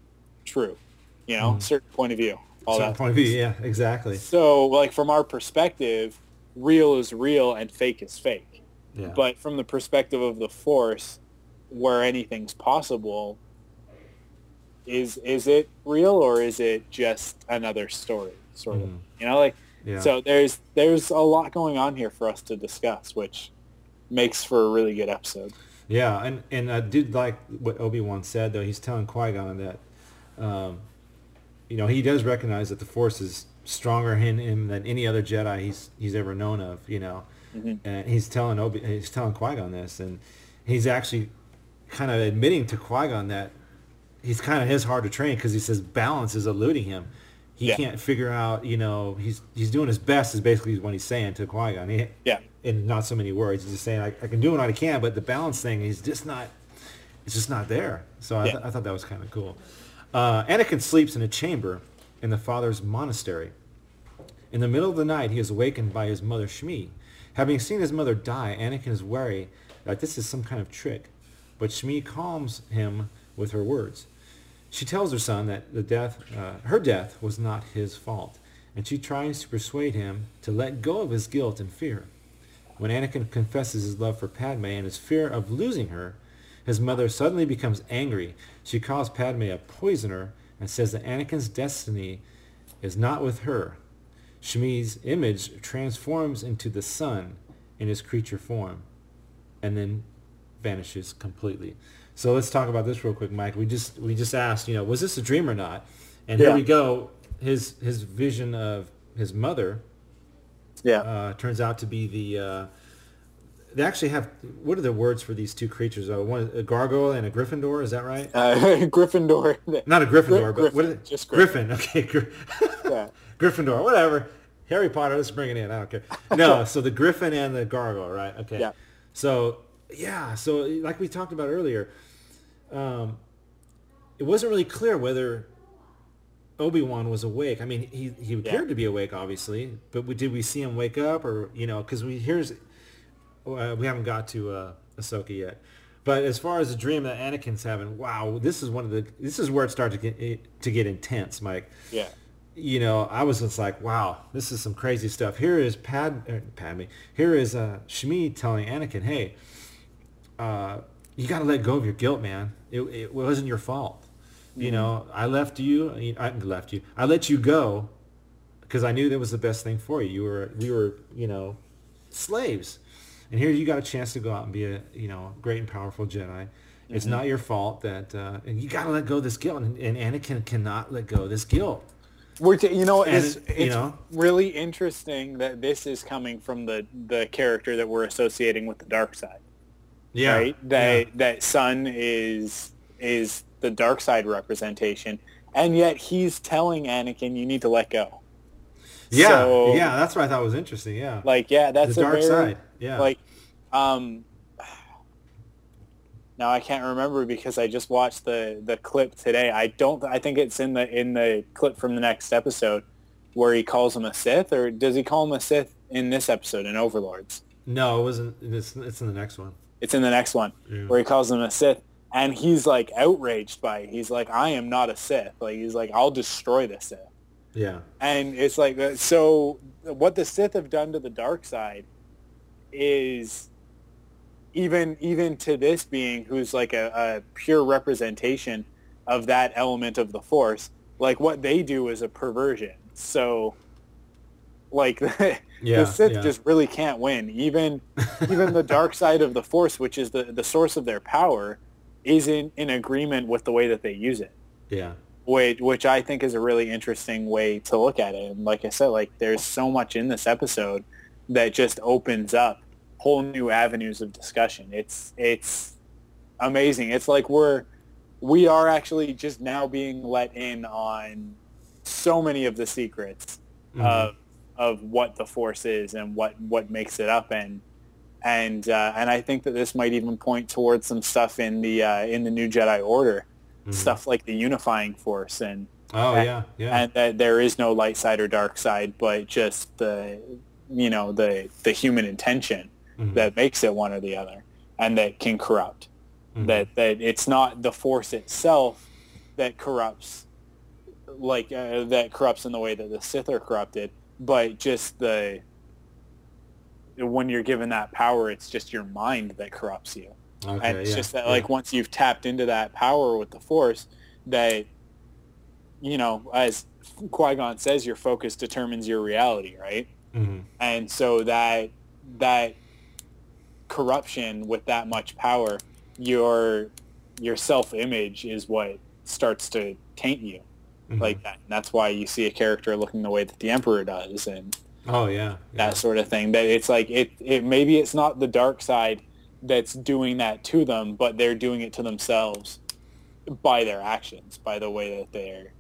true. You know, Mhm. certain point of view. All Certain that. point of view, yeah, exactly. So, like from our perspective, real is real and fake is fake. Yeah. But from the perspective of the Force, where anything's possible, is is it real or is it just another story? Sort of. Mhm. You know, like Yeah. so. There's there's a lot going on here for us to discuss, which makes for a really good episode. Yeah, and and I did like what Obi Wan said though. He's telling Qui Gon that, um, you know, he does recognize that the Force is stronger in him than any other Jedi he's he's ever known of. You know, Mhm. and he's telling Obi, he's telling Qui Gon this, and he's actually kind of admitting to Qui Gon that he's kind of his hard to train because he says balance is eluding him. He Yeah. can't figure out, you know, he's he's doing his best is basically what he's saying to Qui Gon. He, Yeah. in not so many words. He's just saying I, I can do what I can, but the balance thing is just not. It's just not there. So I, Yeah. th- I thought that was kind of cool. Uh, Anakin sleeps in a chamber in the father's monastery. In the middle of the night, he is awakened by his mother Shmi. Having seen his mother die, Anakin is wary that this is some kind of trick, but Shmi calms him with her words. She tells her son that the death, uh, her death was not his fault, and she tries to persuade him to let go of his guilt and fear. When Anakin confesses his love for Padme and his fear of losing her, his mother suddenly becomes angry. She calls Padme a poisoner and says that Anakin's destiny is not with her. Shmi's image transforms into the son in his creature form and then vanishes completely. So let's talk about this real quick, Mike. We just we just asked, you know, was this a dream or not? And here we go. His his vision of his mother Yeah. uh, turns out to be the. Uh, they actually have what are the words for these two creatures? Uh, one a gargoyle and a Gryffindor. Is that right? Uh, (laughs) Gryffindor. Not a Gryffindor, Gry- but what they? just Griffin. (laughs) Okay, Gry- Yeah. (laughs) Gryffindor. Whatever. Harry Potter. Let's bring it in. I don't care. No. so the Griffin and the gargoyle, right? Okay. Yeah. So yeah. So like we talked about earlier, um, it wasn't really clear whether Obi Wan was awake. I mean, he he appeared to be awake, obviously, but we, did we see him wake up, or you know, because we here's uh, we haven't got to uh, Ahsoka yet. But as far as the dream that Anakin's having, wow, this is one of the this is where it started to get to get intense, Mike. Yeah. You know, I was just like, wow, this is some crazy stuff. Here is Pad, er, Padme. Here is uh, Shmi telling Anakin, hey, uh, you got to let go of your guilt, man. It, it wasn't your fault. You Mhm. know, I left you. I left you. I let you go because I knew that was the best thing for you. You were, we were, you know, slaves, and here you got a chance to go out and be a, you know, great and powerful Jedi. It's Mhm. not your fault that, uh, and you got to let go of this guilt, and, and Anakin cannot let go of this guilt. We're t- you know, And it's, it- it's you know? really interesting that this is coming from the the character that we're associating with the dark side. Yeah, Right? That that son is is the dark side representation, and yet he's telling Anakin, "You need to let go." Yeah, So- yeah, that's what I thought was interesting. Yeah, Like, yeah, that's the dark very, side. Yeah, Like, um, now I can't remember because I just watched the the clip today. I don't. I think it's in the in the clip from the next episode where he calls him a Sith, or does he call him a Sith in this episode in Overlords? no, it wasn't. It's, it's in the next one. It's in the next one Yeah. where he calls him a Sith, and he's like outraged by it. He's like, "I am not a Sith." Like he's like, "I'll destroy the Sith." Yeah, And it's like so. What the Sith have done to the dark side is even even to this being who's like a, a pure representation of that element of the Force like what they do is a perversion. So like (laughs) Yeah, the Sith yeah. just really can't win. Even (laughs) even the dark side of the Force, which is the the source of their power, is in, in agreement with the way that they use it. Yeah. Which which I think is a really interesting way to look at it. And like I said, like there's so much in this episode that just opens up whole new avenues of discussion. It's it's amazing. It's like we're we are actually just now being let in on so many of the secrets Mhm. of of what the force is and what what makes it up and and uh, and I think that this might even point towards some stuff in the uh, in the new Jedi Order, stuff like the unifying force and Mm-hmm. Oh, and, yeah, yeah. and that there is no light side or dark side, but just the you know the the human intention Mhm. that makes it one or the other, and that can corrupt. Mhm. That that it's not the force itself that corrupts, like uh, that corrupts in the way that the Sith are corrupted, but just the when you're given that power, it's just your mind that corrupts you. Okay, and it's yeah, just that yeah. like once you've tapped into that power with the Force, that you know, as Qui Gon says, your focus determines your reality, right? Mhm. And so that that corruption with that much power, your your self image is what starts to taint you Mhm. like that. And that's why you see a character looking the way that the Emperor does and Oh yeah. that sort of thing. That it's like it, it maybe it's not the dark side that's doing that to them, but they're doing it to themselves by their actions, by the way that they're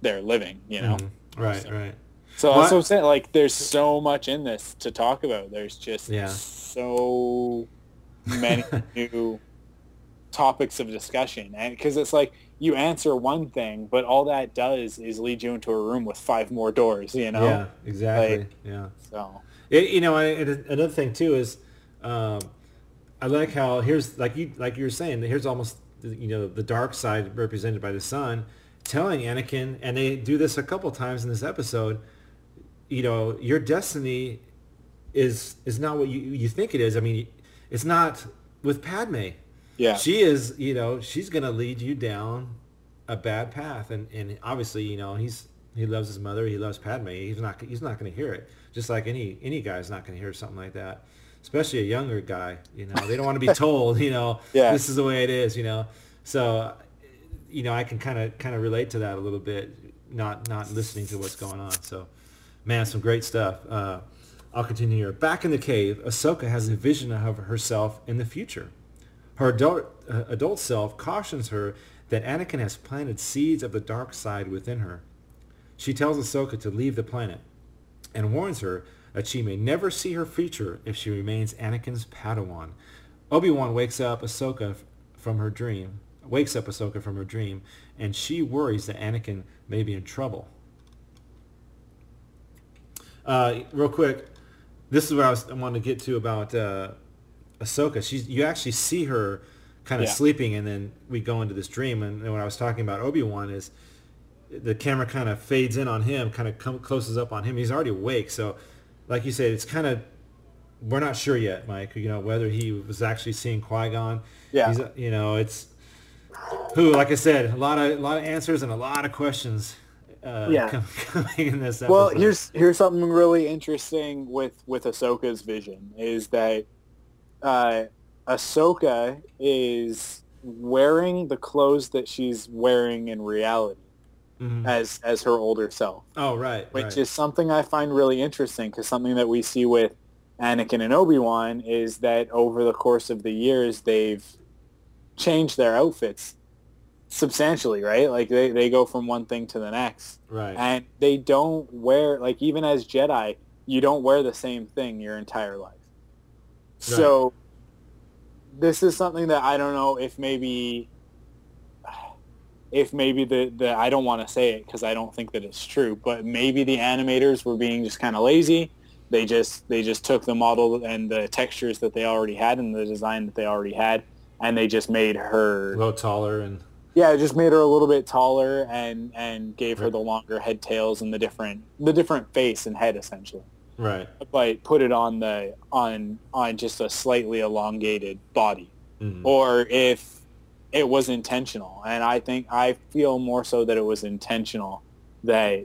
they're living, you know. Mhm. Right, right. So What- that's what I'm saying. Like, there's so much in this to talk about. There's just Yeah. so many (laughs) new topics of discussion, and because it's like you answer one thing, but all that does is lead you into a room with five more doors. You know? Yeah, exactly. Like, yeah. So It, you know, and another thing too is, um, I like how here's like you like you were saying. Here's almost the- you know the dark side represented by the son, telling Anakin, and they do this a couple times in this episode. You know, your destiny is is not what you you think it is. I mean, it's not with Padme. Yeah. She is. You know, she's gonna lead you down a bad path, and and obviously, you know, he's he loves his mother. He loves Padme. He's not he's not gonna hear it. Just like any any guy's not gonna hear something like that. Especially a younger guy, you know, they don't want to be (laughs) told, you know, Yeah. this is the way it is, you know. So, you know, I can kind of kind of relate to that a little bit, not not listening to what's going on. So, man, some great stuff. Uh, I'll continue here. Back in the cave, Ahsoka has a vision of herself in the future. Her adult, uh, adult self cautions her that Anakin has planted seeds of the dark side within her. She tells Ahsoka to leave the planet and warns her that she may never see her future if she remains Anakin's Padawan. Obi-Wan wakes up Ahsoka from her dream, wakes up Ahsoka from her dream, and she worries that Anakin may be in trouble. Uh, real quick, this is what I was I wanted to get to about uh, Ahsoka. She's you actually see her kind of Yeah. sleeping, and then we go into this dream. And, and what I was talking about Obi Wan is the camera kind of fades in on him, kind of come closes up on him. He's already awake, so like you said, it's kind of we're not sure yet, Mike. You know whether he was actually seeing Qui Gon. Yeah. He's, you know it's who, like I said, a lot of a lot of answers and a lot of questions. Uh, Yeah. (laughs) coming in this episode. Well, here's here's something really interesting with with Ahsoka's vision is that uh, Ahsoka is wearing the clothes that she's wearing in reality Mhm. as as her older self, Oh right, which right. is something I find really interesting because something that we see with Anakin and Obi Wan is that over the course of the years they've changed their outfits substantially, right? Like they, they go from one thing to the next. Right. And they don't wear like even as Jedi, you don't wear the same thing your entire life. So this is something that I don't know if maybe if maybe the, the I don't want to say it because I don't think that it's true, but maybe the animators were being just kind of lazy. They just they just took the model and the textures that they already had and the design that they already had, and they just made her a little taller and yeah, it just made her a little bit taller and and gave her the longer head tails and the different the different face and head essentially. Right. But put it on the on on just a slightly elongated body. Mhm. Or if it was intentional, and I think I feel more so that it was intentional that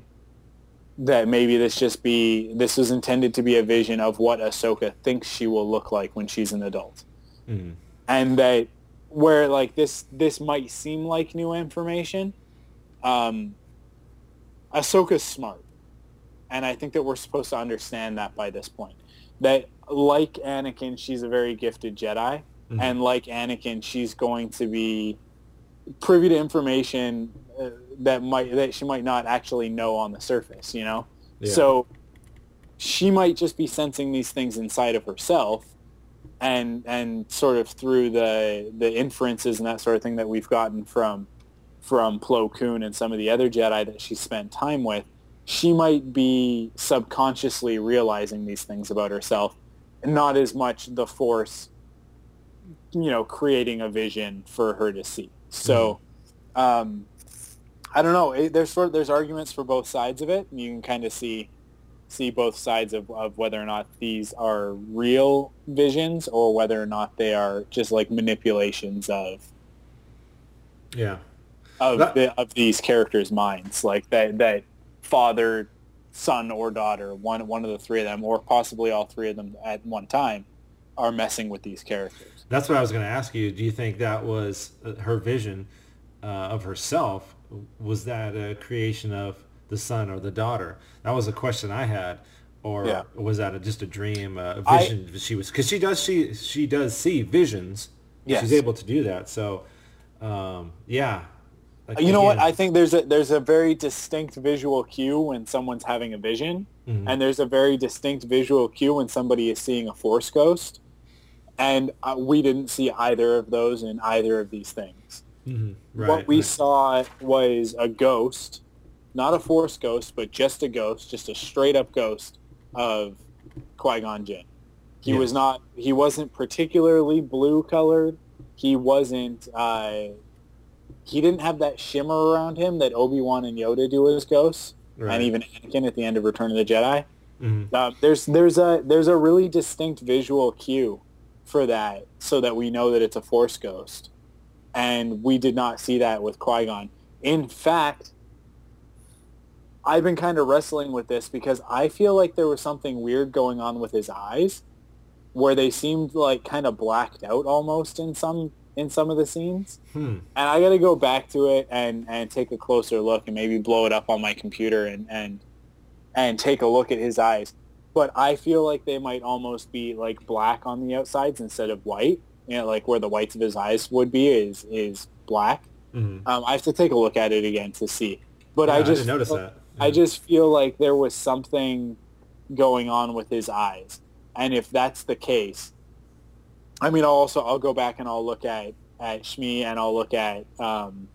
that maybe this just be this was intended to be a vision of what Ahsoka thinks she will look like when she's an adult, Mm-hmm. and that where like this this might seem like new information, um, Ahsoka's smart, and I think that we're supposed to understand that by this point. That like Anakin, she's a very gifted Jedi, Mhm. and like Anakin, she's going to be privy to information uh, that might that she might not actually know on the surface. You know, Yeah. so she might just be sensing these things inside of herself and and sort of through the the inferences and that sort of thing that we've gotten from from Plo Koon and some of the other Jedi that she spent time with, she might be subconsciously realizing these things about herself, and not as much the Force, you know, creating a vision for her to see. So, um, I don't know. It, there's sort there's arguments for both sides of it, and you can kind of see see both sides of, of whether or not these are real visions or whether or not they are just like manipulations of Yeah. of That- the, of these characters' minds, like that that father, son, or daughter, one one of the three of them, or possibly all three of them at one time, are messing with these characters. That's what I was going to ask you. Do you think that was uh, her vision uh, of herself? Was that a creation of the son or the daughter? That was a question I had. Or Yeah. was that a, just a dream, uh, a I- vision that she was? Because she does she she does see visions. Yes. She's able to do that. So, um, yeah. Like, you know what? I think there's a there's a very distinct visual cue when someone's having a vision, Mhm. and there's a very distinct visual cue when somebody is seeing a force ghost, and uh, we didn't see either of those in either of these things. Mhm. what we right. saw was a ghost, not a force ghost, but just a ghost, just a straight up ghost of Qui Gon Jinn. He Yeah. was not. He wasn't particularly blue colored. He wasn't. Uh, he didn't have that shimmer around him that Obi Wan and Yoda do as ghosts, Right. and even Anakin at the end of Return of the Jedi. Mhm. Uh, there's there's a there's a really distinct visual cue for that, so that we know that it's a Force ghost, and we did not see that with Qui Gon. In fact, I've been kind of wrestling with this because I feel like there was something weird going on with his eyes, where they seemed like kind of blacked out almost in some in some of the scenes. Hmm. And I got to go back to it and, and take a closer look and maybe blow it up on my computer and, and and take a look at his eyes. But I feel like they might almost be like black on the outsides instead of white. You know, like where the whites of his eyes would be is is black. Mhm. Um, I have to take a look at it again to see. But Yeah, I I just didn't notice that. I just feel like there was something going on with his eyes, and if that's the case, I mean, I'll also I'll go back and I'll look at at Shmi and I'll look at um,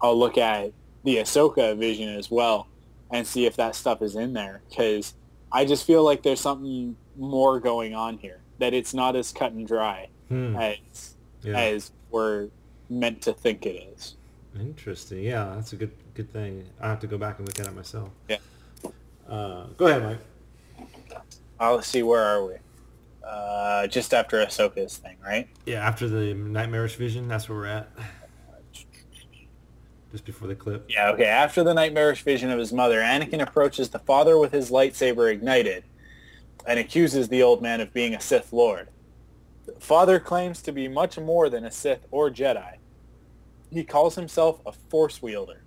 I'll look at the Ahsoka vision as well and see if that stuff is in there because I just feel like there's something more going on here that it's not as cut and dry Hmm. as Yeah. as we're meant to think it is. Interesting. Yeah, that's a good good thing. I have to go back and look at it myself. Yeah. Uh, go ahead, Mike. Uh, let's see, where are we? Uh, just after Ahsoka's thing, right? Yeah, after the nightmarish vision, that's where we're at. Just before the clip. Yeah, okay. After the nightmarish vision of his mother, Anakin approaches the father with his lightsaber ignited and accuses the old man of being a Sith Lord. The father claims to be much more than a Sith or Jedi. He calls himself a Force wielder,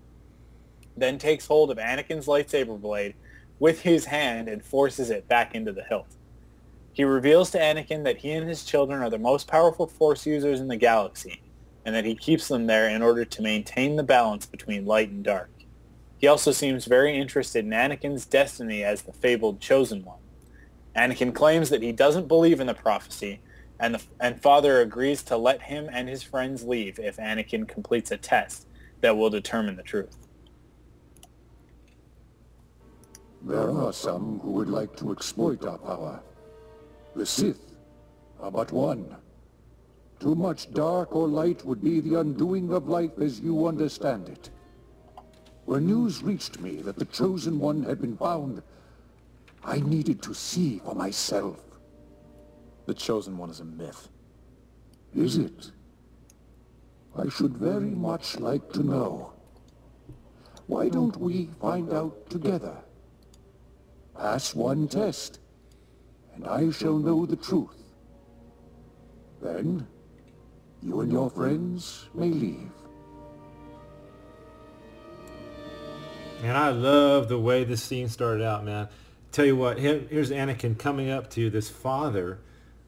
then takes hold of Anakin's lightsaber blade with his hand and forces it back into the hilt. He reveals to Anakin that he and his children are the most powerful Force users in the galaxy, and that he keeps them there in order to maintain the balance between light and dark. He also seems very interested in Anakin's destiny as the fabled Chosen One. Anakin claims that he doesn't believe in the prophecy, and, the, and Father agrees to let him and his friends leave if Anakin completes a test that will determine the truth. There are some who would like to exploit our power. The Sith are but one. Too much dark or light would be the undoing of life as you understand it. When news reached me that the Chosen One had been found, I needed to see for myself. The Chosen One is a myth. Is it? I should very much like to know. Why don't we find out together? Pass one test, and I shall know the truth. Then, you and your friends may leave. Man, I love the way this scene started out, man. Tell you what, here- here's Anakin coming up to this father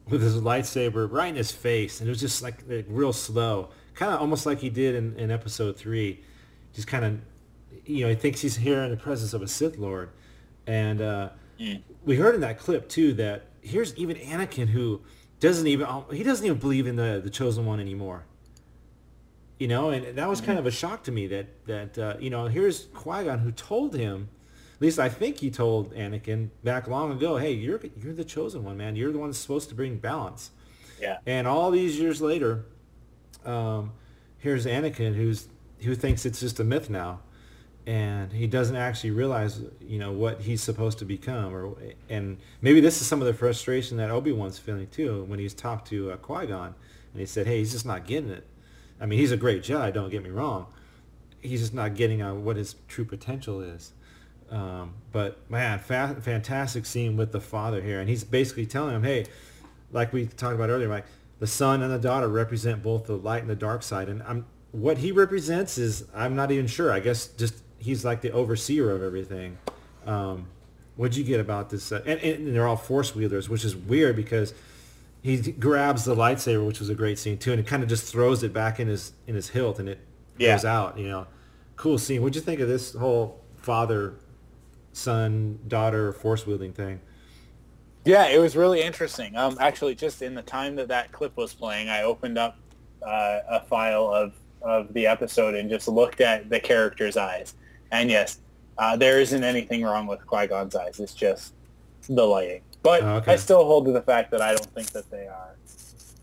with his lightsaber right in his face, and it was just like, like real slow, kind of almost like he did in, in Episode Three. Just kind of, you know, he thinks he's here in the presence of a Sith Lord, and uh, we heard in that clip too that here's even Anakin who doesn't even he doesn't even believe in the the chosen one anymore you know, and that was kind of a shock to me that that uh, you know here's Qui Gon who told him, at least I think he told Anakin back long ago, hey, you're you're the chosen one, man. You're the one that's supposed to bring balance. Yeah. And all these years later, um, here's Anakin who's who thinks it's just a myth now, and he doesn't actually realize you know what he's supposed to become, or and maybe this is some of the frustration that Obi Wan's feeling too when he's talked to uh, Qui Gon, and he said, hey, he's just not getting it. I mean, he's a great Jedi. Don't get me wrong. He's just not getting on what his true potential is. Um, but man, fa- fantastic scene with the father here, and he's basically telling him, "Hey, like we talked about earlier, like the son and the daughter represent both the light and the dark side, and I'm what he represents is I'm not even sure. I guess just he's like the overseer of everything. Um, what'd you get about this? Uh, and, and they're all force wielders, which is weird because he grabs the lightsaber, which was a great scene too, and it kind of just throws it back in his in his hilt, and it Yeah. goes out. You know, cool scene. What'd you think of this whole father, son, daughter force wielding thing? Yeah, it was really interesting. Um, actually, just in the time that that clip was playing, I opened up uh, a file of, of the episode and just looked at the character's eyes. And yes, uh, there isn't anything wrong with Qui-Gon's eyes. It's just the lighting. But Oh, okay. I still hold to the fact that I don't think that they are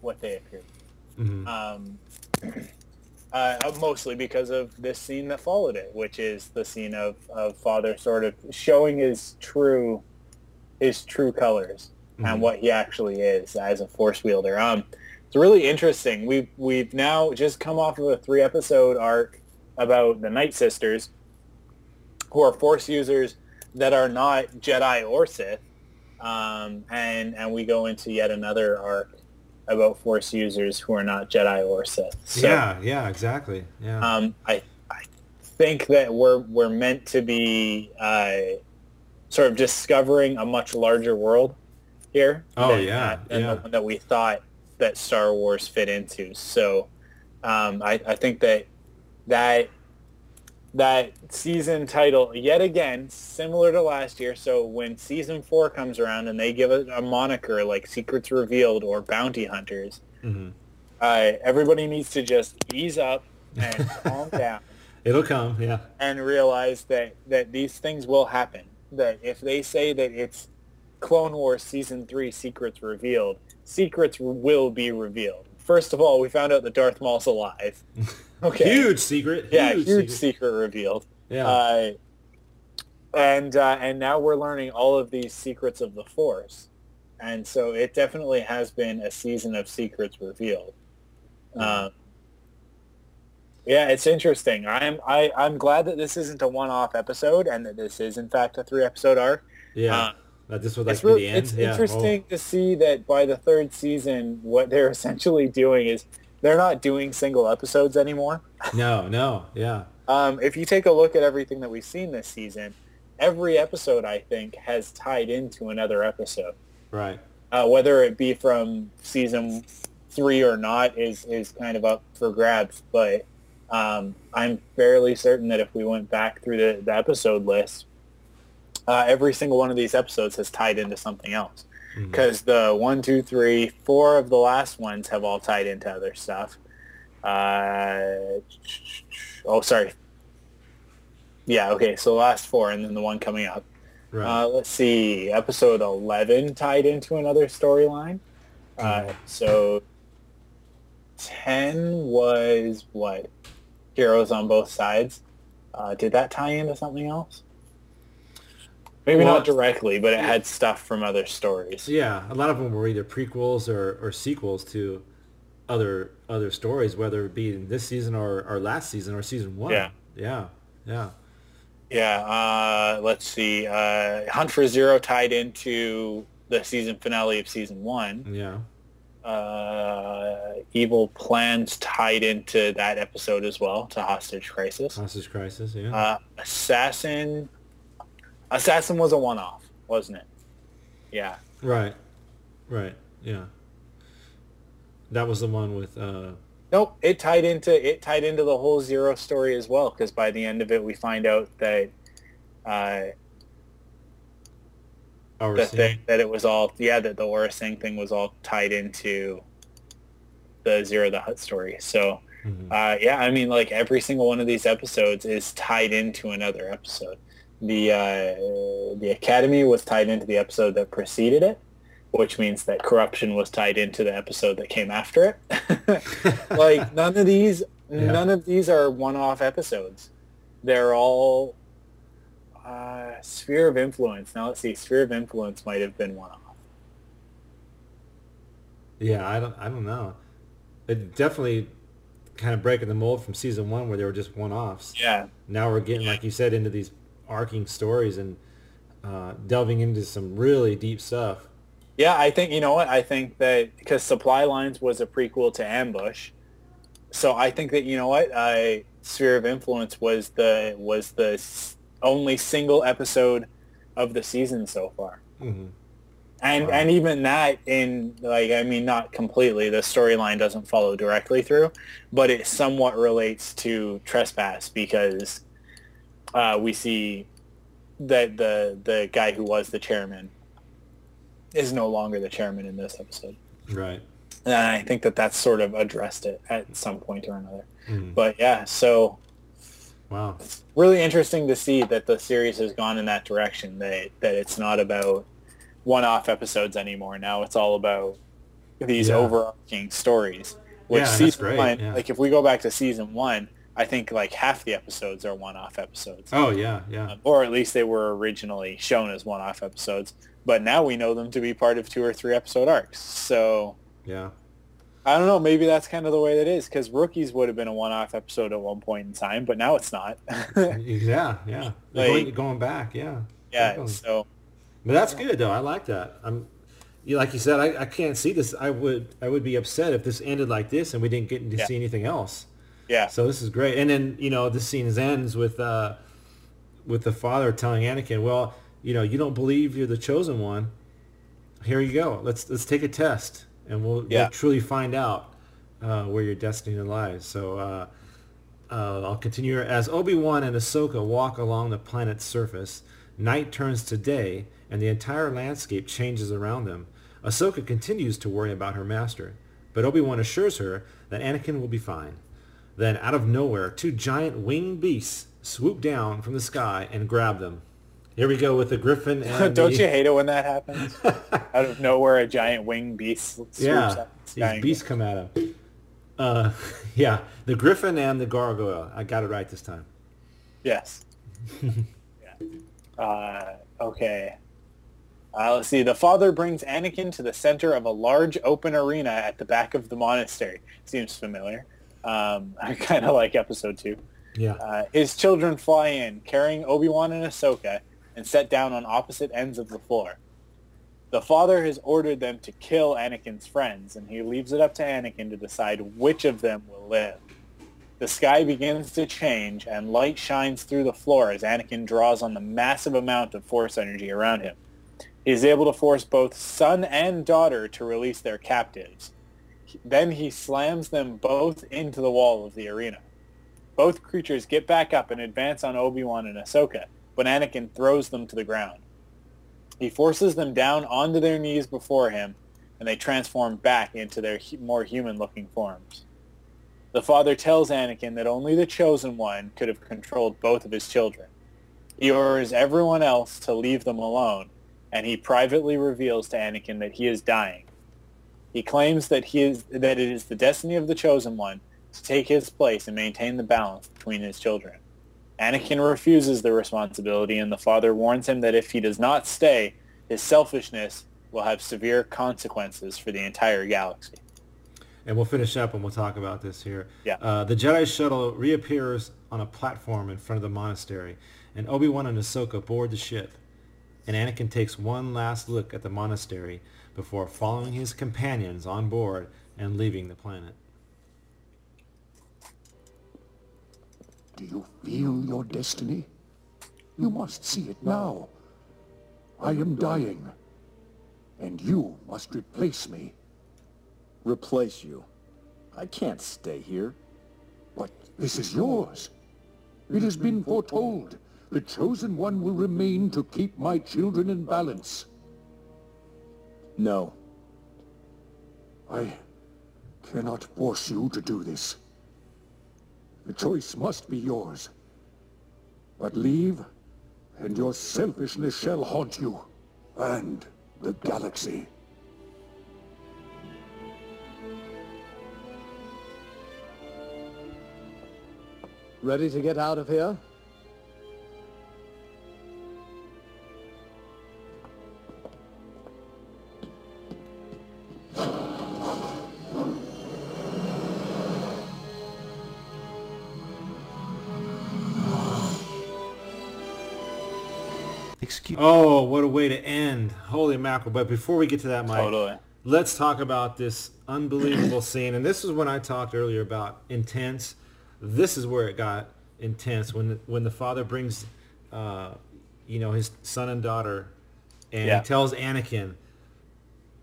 what they appear. Mhm. Um, (clears throat) uh, mostly because of this scene that followed it, which is the scene of, of father sort of showing his true his true colors Mhm. and what he actually is as a force wielder. Um, it's really interesting. We've we've now just come off of a three episode arc about the Night Sisters, who are force users that are not Jedi or Sith, um, and and we go into yet another arc about force users who are not Jedi or Sith. So, yeah, yeah, exactly. Yeah. um, I I think that we're we're meant to be uh, sort of discovering a much larger world here. Oh, than, yeah, than yeah. that we thought that Star Wars fit into. So um, I, I think that that that season title yet again similar to last year so when season four comes around and they give it a moniker like secrets revealed or bounty hunters Mhm. uh, everybody needs to just ease up and (laughs) calm down It'll come. Yeah. and realize that that these things will happen. That if they say that it's Clone Wars season three secrets revealed, secrets will be revealed. First of all, we found out that Darth Maul's alive. (laughs) Okay, Huge secret. yeah, huge, huge, secret. secret revealed. Yeah. Uh, and uh, and now we're learning all of these secrets of the Force, and so it definitely has been a season of secrets revealed. Um, yeah, it's interesting. I'm I, I'm glad that this isn't a one-off episode, and that this is in fact a three-episode arc. yeah. uh, that this would like it's really the end. it's yeah. interesting to see that by the third season, what they're (laughs) essentially doing is they're not doing single episodes anymore. Oh, (laughs) no, no. Yeah. Um, if you take a look at everything that we've seen this season, every episode I think has tied into another episode. Right. Uh, whether it be from season three or not is is kind of up for grabs. But um, I'm fairly certain that if we went back through the, the episode list, uh, every single one of these episodes has tied into something else. Mhm. Because the one, two, three, four of the last ones have all tied into other stuff. Uh, oh, sorry. Yeah, okay. So the last four, and then the one coming up. Right. Uh, let's see. Episode 11 tied into another storyline. Uh, so 10 was what? Heroes on both sides. Uh, did that tie into something else? Maybe Well, not directly, but it had stuff from other stories. Yeah, a lot of them were either prequels or, or sequels to other other stories, whether it be in this season or, or last season or season one. Yeah. Yeah. Yeah. Yeah, uh, let's see. Uh, Hunt for Ziro tied into the season finale of season one. Yeah. Uh, Evil Plans tied into that episode as well, to Hostage Crisis. Hostage Crisis, yeah. Uh, Assassin, Assassin was a one-off, wasn't it? Yeah. Right. Right. Yeah. That was the one with uh Nope, it tied into it tied into the whole Ziro story as well, because by the end of it, we find out that uh, that, scene. they, that it was all yeah that the Aurra Sing thing was all tied into the Ziro the Hutt story. So Mm-hmm. uh, yeah, I mean like every single one of these episodes is tied into another episode. The uh, the Academy was tied into the episode that preceded it, which means that corruption was tied into the episode that came after it. (laughs) like (laughs) none of these Yeah. none of these are one-off episodes. They're all uh, sphere of influence. Now let's see, sphere of influence might have been one-off. Yeah, I don't I don't know. It definitely kind of breaking the mold from season one where they were just one offs. Yeah. Now we're getting, like you said, into these arcing stories and uh, delving into some really deep stuff. Yeah, I think you know what I think that because Supply Lines was a prequel to Ambush, so I think that you know what I Sphere of Influence was the was the only single episode of the season so far. Mm-hmm. And Wow. and even that in like I mean not completely the storyline doesn't follow directly through, but it somewhat relates to Trespass because uh, we see that the the guy who was the chairman is no longer the chairman in this episode. Right. And I think that that's sort of addressed it at some point or another. Mhm. But yeah, so Wow. really interesting to see that the series has gone in that direction. That that it's not about one-off episodes anymore. Now it's all about these Yeah. overarching stories. Which Yeah, season one, yeah. like if we go back to season one, I think like half the episodes are one-off episodes. Oh yeah, yeah. Um, or at least they were originally shown as one-off episodes. But now we know them to be part of two or three episode arcs. So Yeah. I don't know. Maybe that's kind of the way that is because rookies would have been a one-off episode at one point in time, but now it's not. (laughs) yeah, yeah. Like- going, going back, yeah. yeah. So But that's good though. I like that. I'm, you like you said, I, I can't see this. I would I would be upset if this ended like this and we didn't get to Yeah. see anything else. Yeah, So this is great. And then you know the scene ends with uh, with the father telling Anakin, "Well, you know, you don't believe you're the chosen one. Here you go. Let's let's take a test, and we'll, Yeah. we'll truly find out uh, where your destiny lies." So uh, uh, I'll continue as Obi Wan and Ahsoka walk along the planet's surface. Night turns to day, and the entire landscape changes around them. Ahsoka continues to worry about her master, but Obi Wan assures her that Anakin will be fine. Then, out of nowhere, two giant winged beasts swoop down from the sky and grab them. Here we go with the Griffin (laughs) and don't the, you hate it when that happens? (laughs) Out of nowhere, a giant winged beast swoops Yeah, the sky these beasts come at him. Uh, (laughs) yeah, the Griffin and the Gargoyle. I got it right this time. Yes. yeah. Uh, okay. Uh, let's see. The father brings Anakin to the center of a large open arena at the back of the monastery. Seems familiar. Um, (laughs) I kind of like episode two. Yeah. Uh, his children fly in, carrying Obi-Wan and Ahsoka, and set down on opposite ends of the floor. The father has ordered them to kill Anakin's friends, and he leaves it up to Anakin to decide which of them will live. The sky begins to change, and light shines through the floor as Anakin draws on the massive amount of Force energy around him. He is able to force both son and daughter to release their captives. Then he slams them both into the wall of the arena. Both creatures get back up and advance on Obi-Wan and Ahsoka, but Anakin throws them to the ground. He forces them down onto their knees before him, and they transform back into their more human-looking forms. The father tells Anakin that only the Chosen One could have controlled both of his children. He orders everyone else to leave them alone, and he privately reveals to Anakin that he is dying. He claims that he is that it is the destiny of the Chosen One to take his place and maintain the balance between his children. Anakin refuses the responsibility, and the father warns him that if he does not stay, his selfishness will have severe consequences for the entire galaxy. and we'll finish up and we'll talk about this here. Yeah. Uh, the Jedi shuttle reappears on a platform in front of the monastery, and Obi-Wan and Ahsoka board the ship. And Anakin takes one last look at the monastery before following his companions on board and leaving the planet. Do you feel your destiny? You must see it now. I am dying, and you must replace me. Replace you? I can't stay here. But this is yours. It has been foretold. The Chosen One will remain to keep my children in balance. No. I cannot force you to do this. The choice must be yours. But leave, and your selfishness shall haunt you, and the galaxy. Ready to get out of here? Oh, what a way to end. Holy mackerel. But before we get to that, Mike, Totally. let's talk about this unbelievable (clears throat) scene. And this is when I talked earlier about intense. This is where it got intense when the, when the father brings, uh, you know, his son and daughter, and Yeah. he tells Anakin,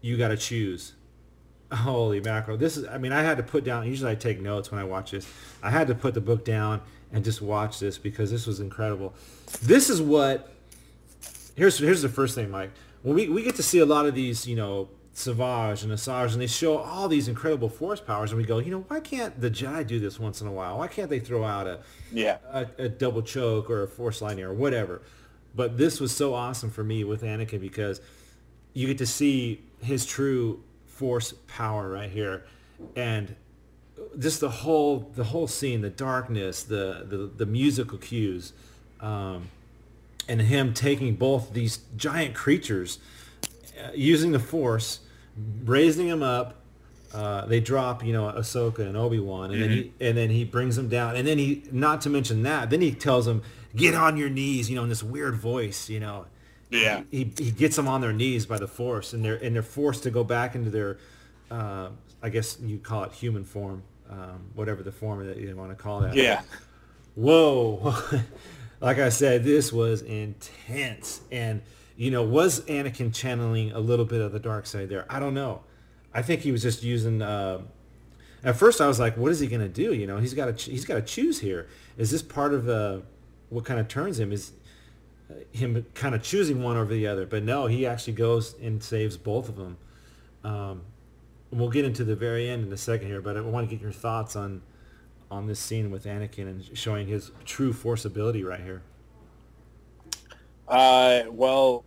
"You got to choose." (laughs) Holy mackerel! This is. I mean, I had to put down. Usually, I take notes when I watch this. I had to put the book down and just watch this because this was incredible. This is what here's here's the first thing, Mike. When we, we get to see a lot of these, you know, Savage and Asajj, and they show all these incredible force powers, and we go, you know, why can't the Jedi do this once in a while? Why can't they throw out a Yeah. a, a double choke or a force lightning or whatever? But this was so awesome for me with Anakin because you get to see his true force power right here, and just the whole the whole scene, the darkness, the the, the musical cues. Um, and him taking both these giant creatures, uh, using the Force, raising them up. Uh, they drop, you know, Ahsoka and Obi Wan, and then he and then he brings them down, and then he, not to mention that, then he tells them, "Get on your knees," you know, in this weird voice, you know. Yeah. He, he gets them on their knees by the Force, and they're and they're forced to go back into their, uh, I guess you call it human form, um, whatever the form that you want to call that. Yeah. Whoa. (laughs) like I said, this was intense. And, you know, was Anakin channeling a little bit of the dark side there? I don't know. I think he was just using. Uh, at first, I was like, "What is he going to do?" You know, he's got to he's got to choose here. Is this part of uh, what kind of turns him? Is uh, him kind of choosing one over the other? But no, he actually goes and saves both of them. Um, we'll get into the very end in a second here, but I want to get your thoughts on on this scene with Anakin and showing his true force ability right here. Uh, well,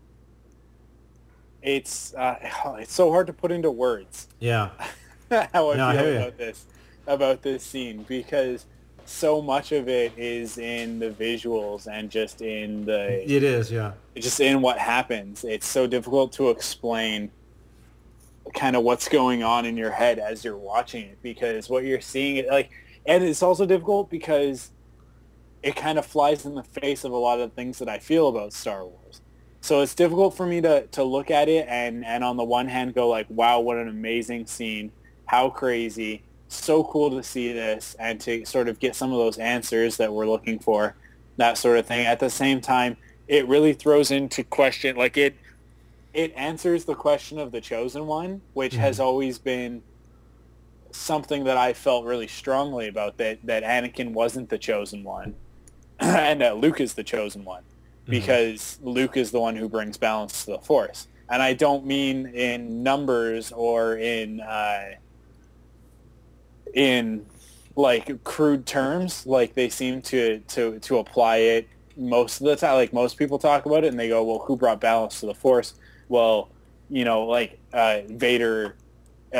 it's uh, (laughs) it's so hard to put into words Yeah. (laughs) how I No, feel ya. about this about this scene because so much of it is in the visuals and just in the It is, yeah. just in what happens. It's so difficult to explain kind of what's going on in your head as you're watching it because what you're seeing like and it's also difficult because it kind of flies in the face of a lot of the things that I feel about Star Wars. So it's difficult for me to, to look at it and, and on the one hand go like, wow, what an amazing scene. How crazy. So cool to see this and to sort of get some of those answers that we're looking for, that sort of thing. At the same time, it really throws into question, like it, it answers the question of the chosen one, which mm-hmm. has always been something that I felt really strongly about that that Anakin wasn't the chosen one, (clears throat) and that Luke is the chosen one because Luke is the one who brings balance to the Force. And I don't mean in numbers or in uh, in like crude terms, like they seem to to to apply it most of the time. Like most people talk about it, and they go, "Well, who brought balance to the Force?" Well, you know, like uh, Vader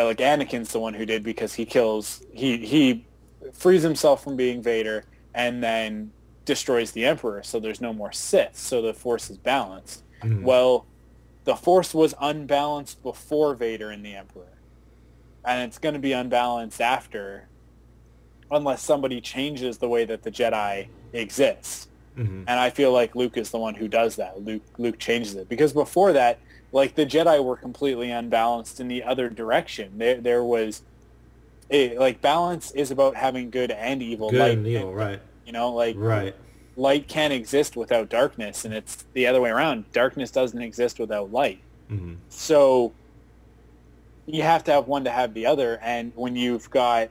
like Anakin's the one who did because he kills he he frees himself from being Vader and then destroys the Emperor, so there's no more Sith, so the Force is balanced. Mhm. Well, the Force was unbalanced before Vader and the Emperor. and it's going to be unbalanced after, unless somebody changes the way that the Jedi exists. Mhm. And I feel like Luke is the one who does that. Luke Luke changes it because before that, like the Jedi were completely unbalanced in the other direction. There there was, a, like balance is about having good and evil. Good light and evil, right? You know, like Right. light can't exist without darkness, and it's the other way around. Darkness doesn't exist without light. Mhm. So you have to have one to have the other. And when you've got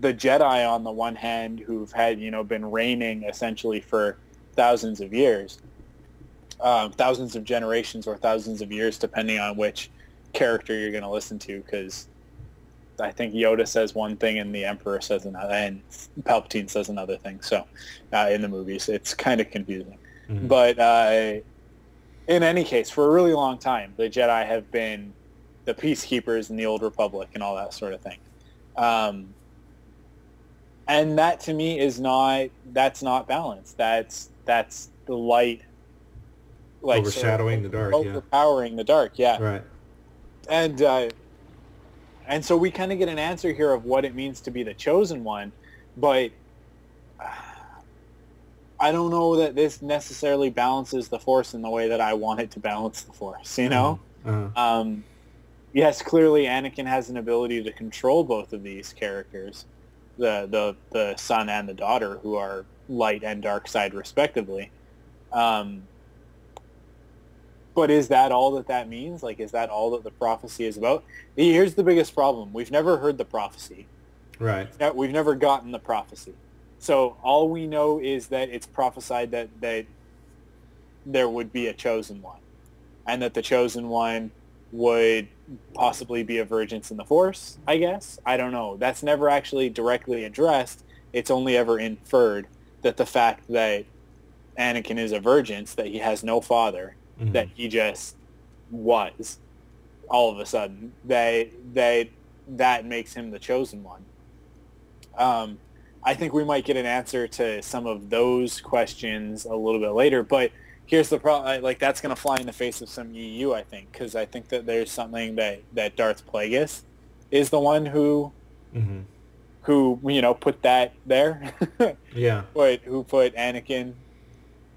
the Jedi on the one hand, who've had you know been reigning essentially for thousands of years, um, thousands of generations or thousands of years, depending on which character you're going to listen to, because I think Yoda says one thing and the Emperor says another, and Palpatine says another thing. So uh, in the movies, it's kind of confusing. Mhm. But uh, in any case, for a really long time, the Jedi have been the peacekeepers in the Old Republic and all that sort of thing. Um, and that to me is not that's not balance. That's that's the light, like sort of Overshadowing the dark, yeah. overpowering the dark. Yeah, Right. and uh, and so we kind of get an answer here of what it means to be the chosen one, but uh, I don't know that this necessarily balances the force in the way that I want it to balance the force. You know, Uh-huh. um, yes, clearly Anakin has an ability to control both of these characters, the the the son and the daughter, who are light and dark side respectively. Um, but is that all that that means? Like, is that all that the prophecy is about? Here's the biggest problem: we've never heard the prophecy. Right. We've never gotten the prophecy. So all we know is that it's prophesied that that there would be a chosen one, and that the chosen one would possibly be a virgin in the Force. I guess I don't know. That's never actually directly addressed. It's only ever inferred that the fact that Anakin is a virgin, that he has no father, Mhm. that he just was all of a sudden that that that makes him the chosen one. Um, I think we might get an answer to some of those questions a little bit later, but here's the problem: like that's going to fly in the face of some EU, I think, because I think that there's something that that Darth Plagueis is the one who hmm who you know put that there, (laughs) Yeah. put who put Anakin,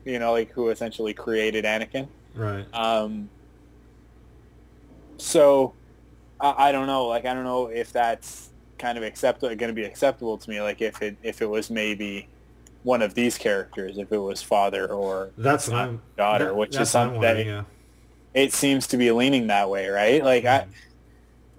you know, like who essentially created Anakin. Right. Um, so I, I don't know. Like I don't know if that's kind of acceptable, going to be acceptable to me. Like if it if it was maybe one of these characters, if it was father or That's what I'm. daughter, that- which is something that yeah. it seems to be leaning that way, right? Like I,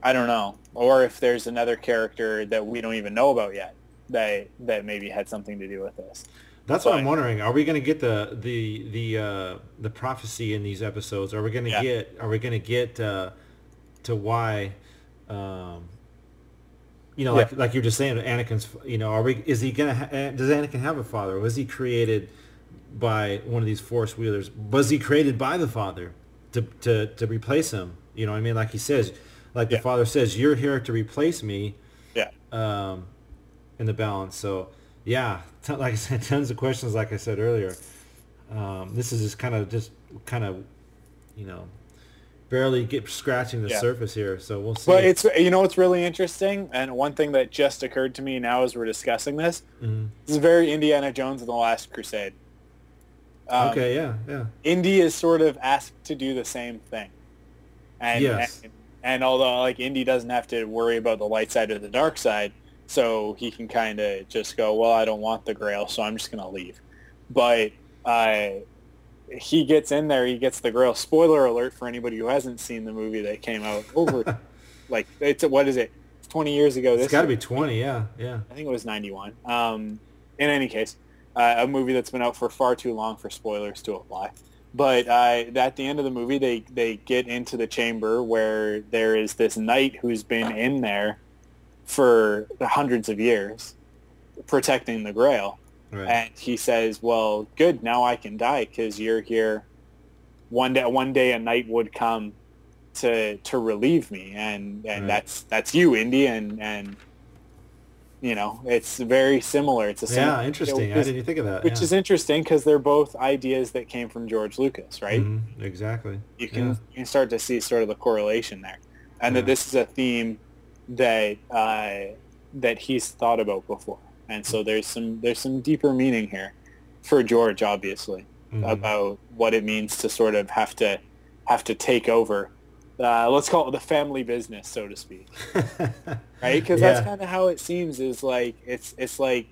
I don't know, or if there's another character that we don't even know about yet that that maybe had something to do with this. That's what I'm wondering. Are we going to get the the the uh, the prophecy in these episodes? Are we going to Yeah. get Are we going to get uh, to why? Um, you know, like like you're just saying, Anakin's. You know, are we? Is he gonna? Eh, does Anakin have a father? Was he created by one of these Force wielders? Was he created by the father to to to replace him? You know, what I mean, like he says, like the father says, "You're here to replace me." Yeah. Um, in the balance. So yeah, like I said, (laughs) tons of questions. Like I said earlier, um, this is just kind of just kind of, you know, barely get scratching the Yeah. surface here. So we'll see. But it's you know what's really interesting, and one thing that just occurred to me now as we're discussing this, Mhm. this is very Indiana Jones and the Last Crusade. Um, okay. Yeah. Yeah. Indy is sort of asked to do the same thing, and Yes. and, and although like Indy doesn't have to worry about the light side or the dark side, so he can kind of just go, well, I don't want the Grail, so I'm just gonna leave. But uh, he gets in there, he gets the Grail. Spoiler alert for anybody who hasn't seen the movie that came out (laughs) over, like it's what is it? It's 20 years ago. It's This got to be twenty. Yeah. Yeah. I think it was 91. Um, in any case, uh, a movie that's been out for far too long for spoilers to apply. But uh, at the end of the movie, they, they get into the chamber where there is this knight who's been in there for hundreds of years protecting the Grail. Right. And he says, well, good, now I can die because you're here. One day, one day a knight would come to to relieve me, and and Right. that's that's you, Indy, and and you know it's very similar. It's a sim- Yeah, interesting. I which is- didn't think of that, Which yeah. is interesting because they're both ideas that came from George Lucas, right? Mhm, Exactly. You can Yeah. you can start to see sort of the correlation there, and that this is a theme that uh, that he's thought about before, and so there's some there's some deeper meaning here for George, obviously, Mhm. about what it means to sort of have to have to take over. Uh, let's call it the family business, so to speak, (laughs) right? Because that's kind of how it seems. Is like it's it's like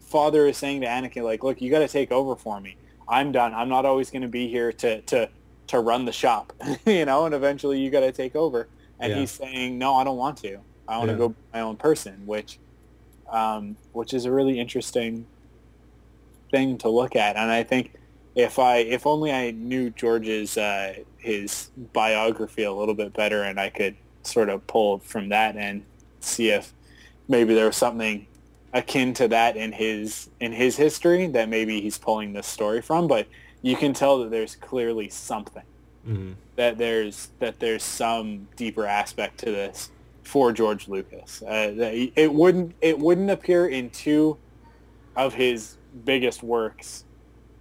father is saying to Anakin, like, look, you got to take over for me. I'm done. I'm not always going to be here to to to run the shop, (laughs) you know. And eventually, you got to take over. And Yeah. he's saying, no, I don't want to. I want to Yeah. go be my own person, which um, which is a really interesting thing to look at. And I think if I if only I knew George's uh, his biography a little bit better, and I could sort of pull from that and see if maybe there was something akin to that in his in his history that maybe he's pulling this story from. But you can tell that there's clearly something Mhm. that there's that there's some deeper aspect to this for George Lucas. Uh, that it wouldn't it wouldn't appear in two of his biggest works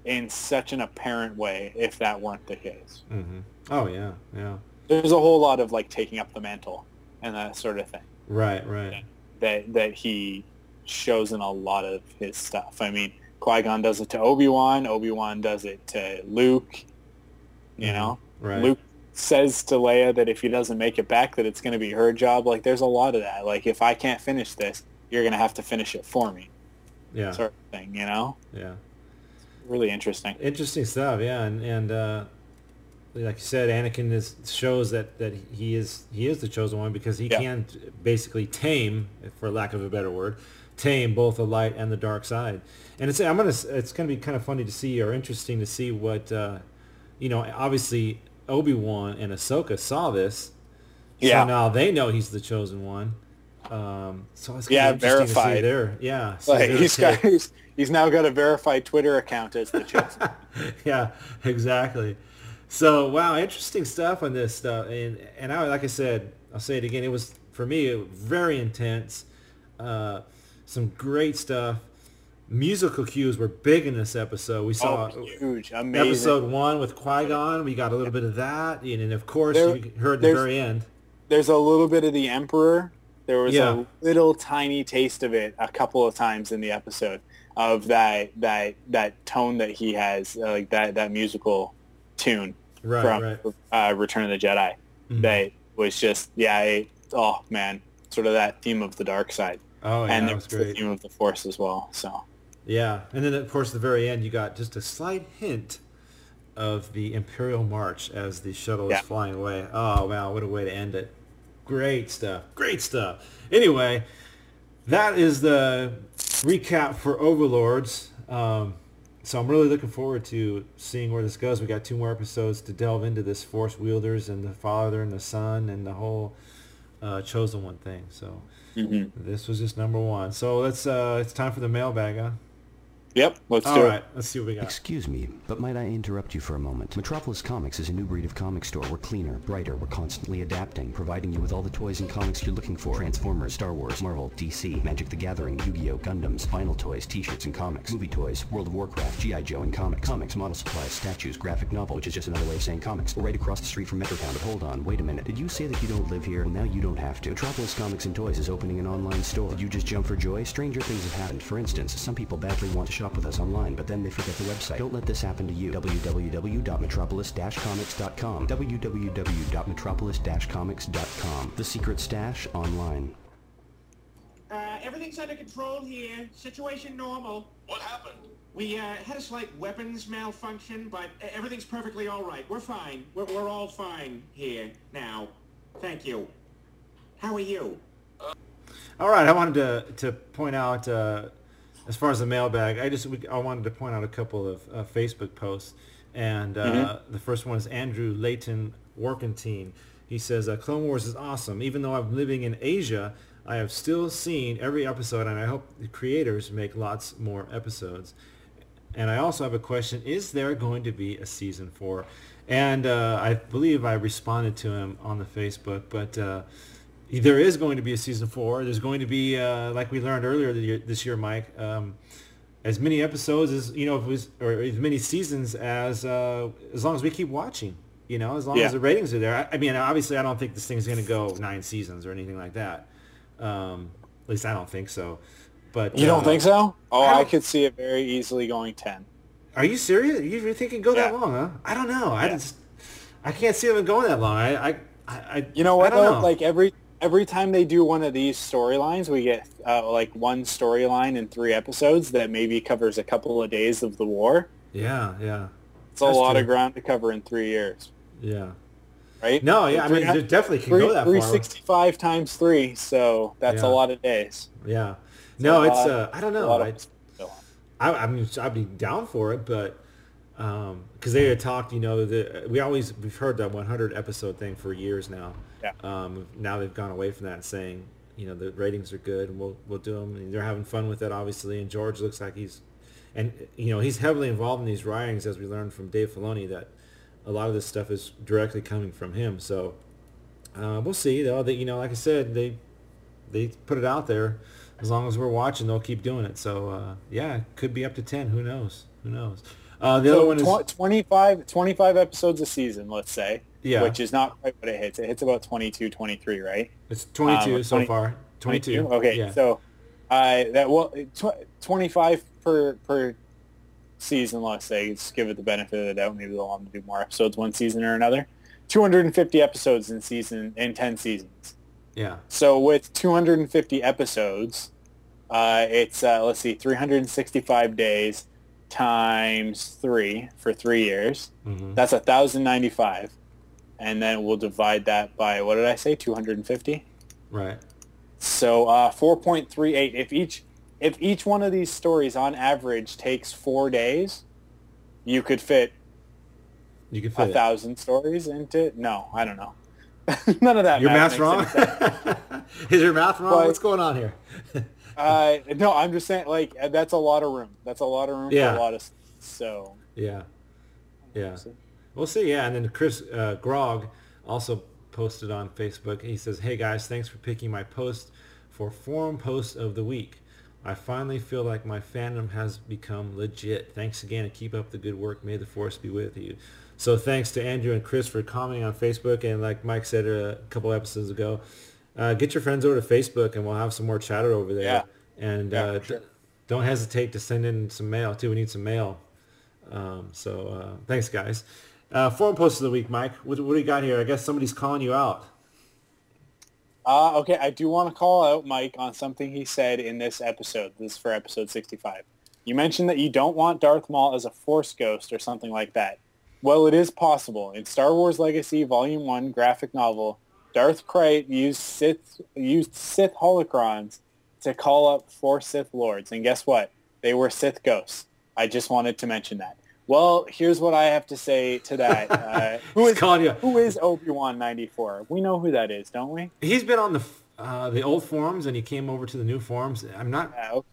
in such an apparent way if that weren't the case. Mhm. Oh yeah, yeah. There's a whole lot of like taking up the mantle and that sort of thing Right, right. that that he shows in a lot of his stuff. I mean, Qui Gon does it to Obi Wan. Obi Wan does it to Luke. You Mhm. know, Right. Luke says to Leia that if he doesn't make it back, that it's going to be her job. Like, there's a lot of that. Like, if I can't finish this, you're going to have to finish it for me, Yeah. sort of thing. You know, Yeah. really interesting. Interesting stuff, yeah, and and uh, like you said, Anakin is shows that, that he is he is the chosen one because he Yeah. can basically tame, for lack of a better word, tame both the light and the dark side. And it's I'm gonna it's gonna be kind of funny to see or interesting to see what uh, you know. Obviously, Obi Wan and Ahsoka saw this, Yeah. So now they know he's the chosen one. Um, so it's Yeah, be to see verified. their yeah. see Like, he's got he's, he's now got a verified Twitter account as the chosen. (laughs) yeah, exactly. So wow, interesting stuff on this stuff, and and I like I said, I'll say it again. It was for me it was very intense. Uh, some great stuff. Musical cues were big in this episode. We saw Oh, huge, amazing. episode one with Qui Gon. We got a little bit of that, and, and of course There- you heard the very end. There's a little bit of the Emperor. There was Yeah. a little tiny taste of it a couple of times in the episode of that that that tone that he has, uh, like that that musical tune Right, from right. Uh, Return of the Jedi. Mhm. That was just yeah, it, oh man, sort of that theme of the dark side. Oh, yeah, and that there was was the theme of the Force as well. So Yeah, and then of course at the very end you got just a slight hint of the Imperial March as the shuttle Yeah. is flying away. Oh wow, what a way to end it! Great stuff, great stuff. Anyway, that is the recap for Overlords. Um, so I'm really looking forward to seeing where this goes. We got two more episodes to delve into this Force wielders and the Father and the Son and the whole uh, chosen one thing. So Mhm. this was just number one. So let's uh, it's time for the mailbag, huh? Yep, let's All do it. right, let's see what we got. Excuse me, but might I interrupt you for a moment? Metropolis Comics is a new breed of comic store. We're cleaner, brighter, we're constantly adapting, providing you with all the toys and comics you're looking for. Transformers, Star Wars, Marvel, DC, Magic the Gathering, Yu-Gi-Oh, Gundams, vinyl toys, t-shirts and comics, movie toys, World of Warcraft, G.I. Joe and comics, comics, model supplies, statues, graphic novel, which is just another way of saying comics. We're right across the street from Metrotown, but hold on, wait a minute. Did you say that you don't live here? Well, now you don't have to. Metropolis Comics and Toys is opening an online store. Did you just jump for joy? Stranger things have happened. For instance, some people badly want to shop with us online, but then they forget the website. Don't let this happen to you. www.metropolis-comics.com. www.metropolis-comics.com. The Secret Stash online. Uh, everything's under control here. Situation normal. What happened? We uh, had a slight weapons malfunction, but uh, everything's perfectly all right. We're fine. We're, we're all fine here now. Thank you. How are you? All right, I wanted to to point out uh, as far as the mailbag, I just we- I wanted to point out a couple of uh, Facebook posts, and uh, Mhm. the first one is Andrew Layton Workentine. He says, uh, "Clone Wars is awesome. Even though I'm living in Asia, I have still seen every episode, and I hope the creators make lots more episodes." And I also have a question: Is there going to be a season four? And uh, I believe I responded to him on the Facebook, but uh, there is going to be a season four. There's going to be, uh, like we learned earlier this year, Mike, um, as many episodes as you know, if was, or as many seasons as uh, as long as we keep watching. You know, as long Yeah. as the ratings are there. I, I mean, obviously, I don't think this thing's going to go nine seasons or anything like that. Um, at least I don't think so. But You don't uh, think so? Oh, I I, could see it very easily going ten. Are you serious? You really think it go that long, huh? I don't know. I just I can't see them going that long. I I, I I- You know what I don't though? know. Like every every time they do one of these storylines, we get uh, like one storyline in three episodes that maybe covers a couple of days of the war. yeah, yeah, It's a lot true. of ground to cover in three years, yeah. right? No, yeah, I mean, it definitely can three- go that far. 365 times three, so that's Yeah. a lot of days. Yeah. No, a it's lot- uh, I don't know. I. I, I mean, I'd be down for it, but because they had talked, you know, the, we always we've heard that 100 episode thing for years now. Yeah. Um, now they've gone away from that, saying, you know, the ratings are good, and we'll we'll do them. And they're having fun with it, obviously. And George looks like he's, and you know, he's heavily involved in these writings, as we learned from Dave Filoni, that a lot of this stuff is directly coming from him. So uh, we'll see, though. That you know, like I said, they they put it out there. As long as we're watching, they'll keep doing it. So uh, yeah, could be up to ten. Who knows? Who knows? Uh, the So other one is tw- 25, 25 episodes a season, let's say. Yeah. Which is not quite what it hits. It hits about 22, 23, right? it's twenty-two um, so 20 far. Twenty-two. Okay, Yeah. so uh, that well, tw- 25 per per season, let's say. Just give it the benefit of the doubt. Maybe they'll want to do more episodes one season or another. 250 episodes in season in 10 seasons. yeah. So with 250 episodes, uh, it's uh, let's see, 365 days times three for three years. Mhm. That's 1,095, and then we'll divide that by what did I say? 250. Right. So uh, 4.38. If each if each one of these stories on average takes four days, you could fit You a fit it. thousand stories into. No, I don't know. (laughs) None of that. Your math math's wrong. (laughs) is your math wrong? But- What's going on here? (laughs) Uh, no, I'm just saying, like, that's a lot of room. That's a lot of room Yeah. for a lot of. So Yeah. Yeah. We'll see. Yeah. And then Chris uh, Grog also posted on Facebook. He says, Hey guys, thanks for picking my post for Forum Post of the Week. I finally feel like my fandom has become legit. Thanks again and keep up the good work. May the force be with you. So thanks to Andrew and Chris for commenting on Facebook. And like Mike said a couple episodes ago, uh, get your friends over to Facebook and we'll have some more chatter over there. Yeah. And Yeah, uh, sure. don't hesitate to send in some mail too. We need some mail. Um, so uh, thanks, guys. Uh, forum post of the week, Mike. What, what do you got here? I guess somebody's calling you out. Uh, okay, I do want to call out Mike on something he said in this episode. This is for episode 65. You mentioned that you don't want Darth Maul as a Force ghost or something like that. Well, it is possible. In Star Wars Legacy Volume 1 graphic novel, Darth Krayt used Sith, used Sith holocrons to call up four Sith Lords. And guess what? They were Sith ghosts. I just wanted to mention that. Well, here's what I have to say to that. (laughs) Uh, who, is, who is Obi-Wan 94? We know who that is, don't we? He's been on the uh, the old forums and he came over to the new forums. I'm not. Yeah, okay.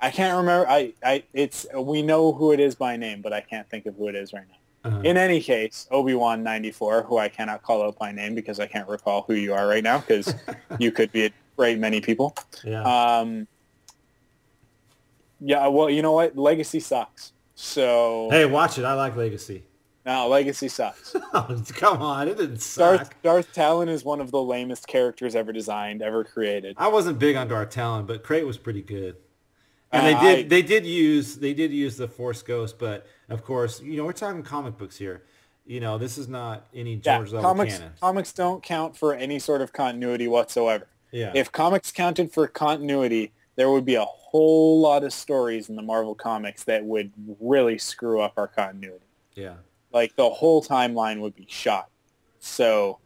I can't remember. I, I, it's we know who it is by name, but I can't think of who it is right now. Uh-huh. In any case, Obi Wan ninety four, who I cannot call out by name because I can't recall who you are right now, because (laughs) you could be a great many people. Yeah. Um, yeah. Well, you know what? Legacy sucks. So Hey, watch it. I like Legacy. no, Legacy sucks. (laughs) Come on, it didn't suck. Darth Darth Talon is one of the lamest characters ever designed, ever created. I wasn't big on Darth Talon, but Krayt was pretty good. And they Uh, did I- they did use they did use the Force Ghost, but of course, you know, we're talking comic books here. You know, this is not any Yeah, George level comics canon. comics don't count for any sort of continuity whatsoever. Yeah. If comics counted for continuity, there would be a whole lot of stories in the Marvel comics that would really screw up our continuity. Yeah. Like the whole timeline would be shot. So,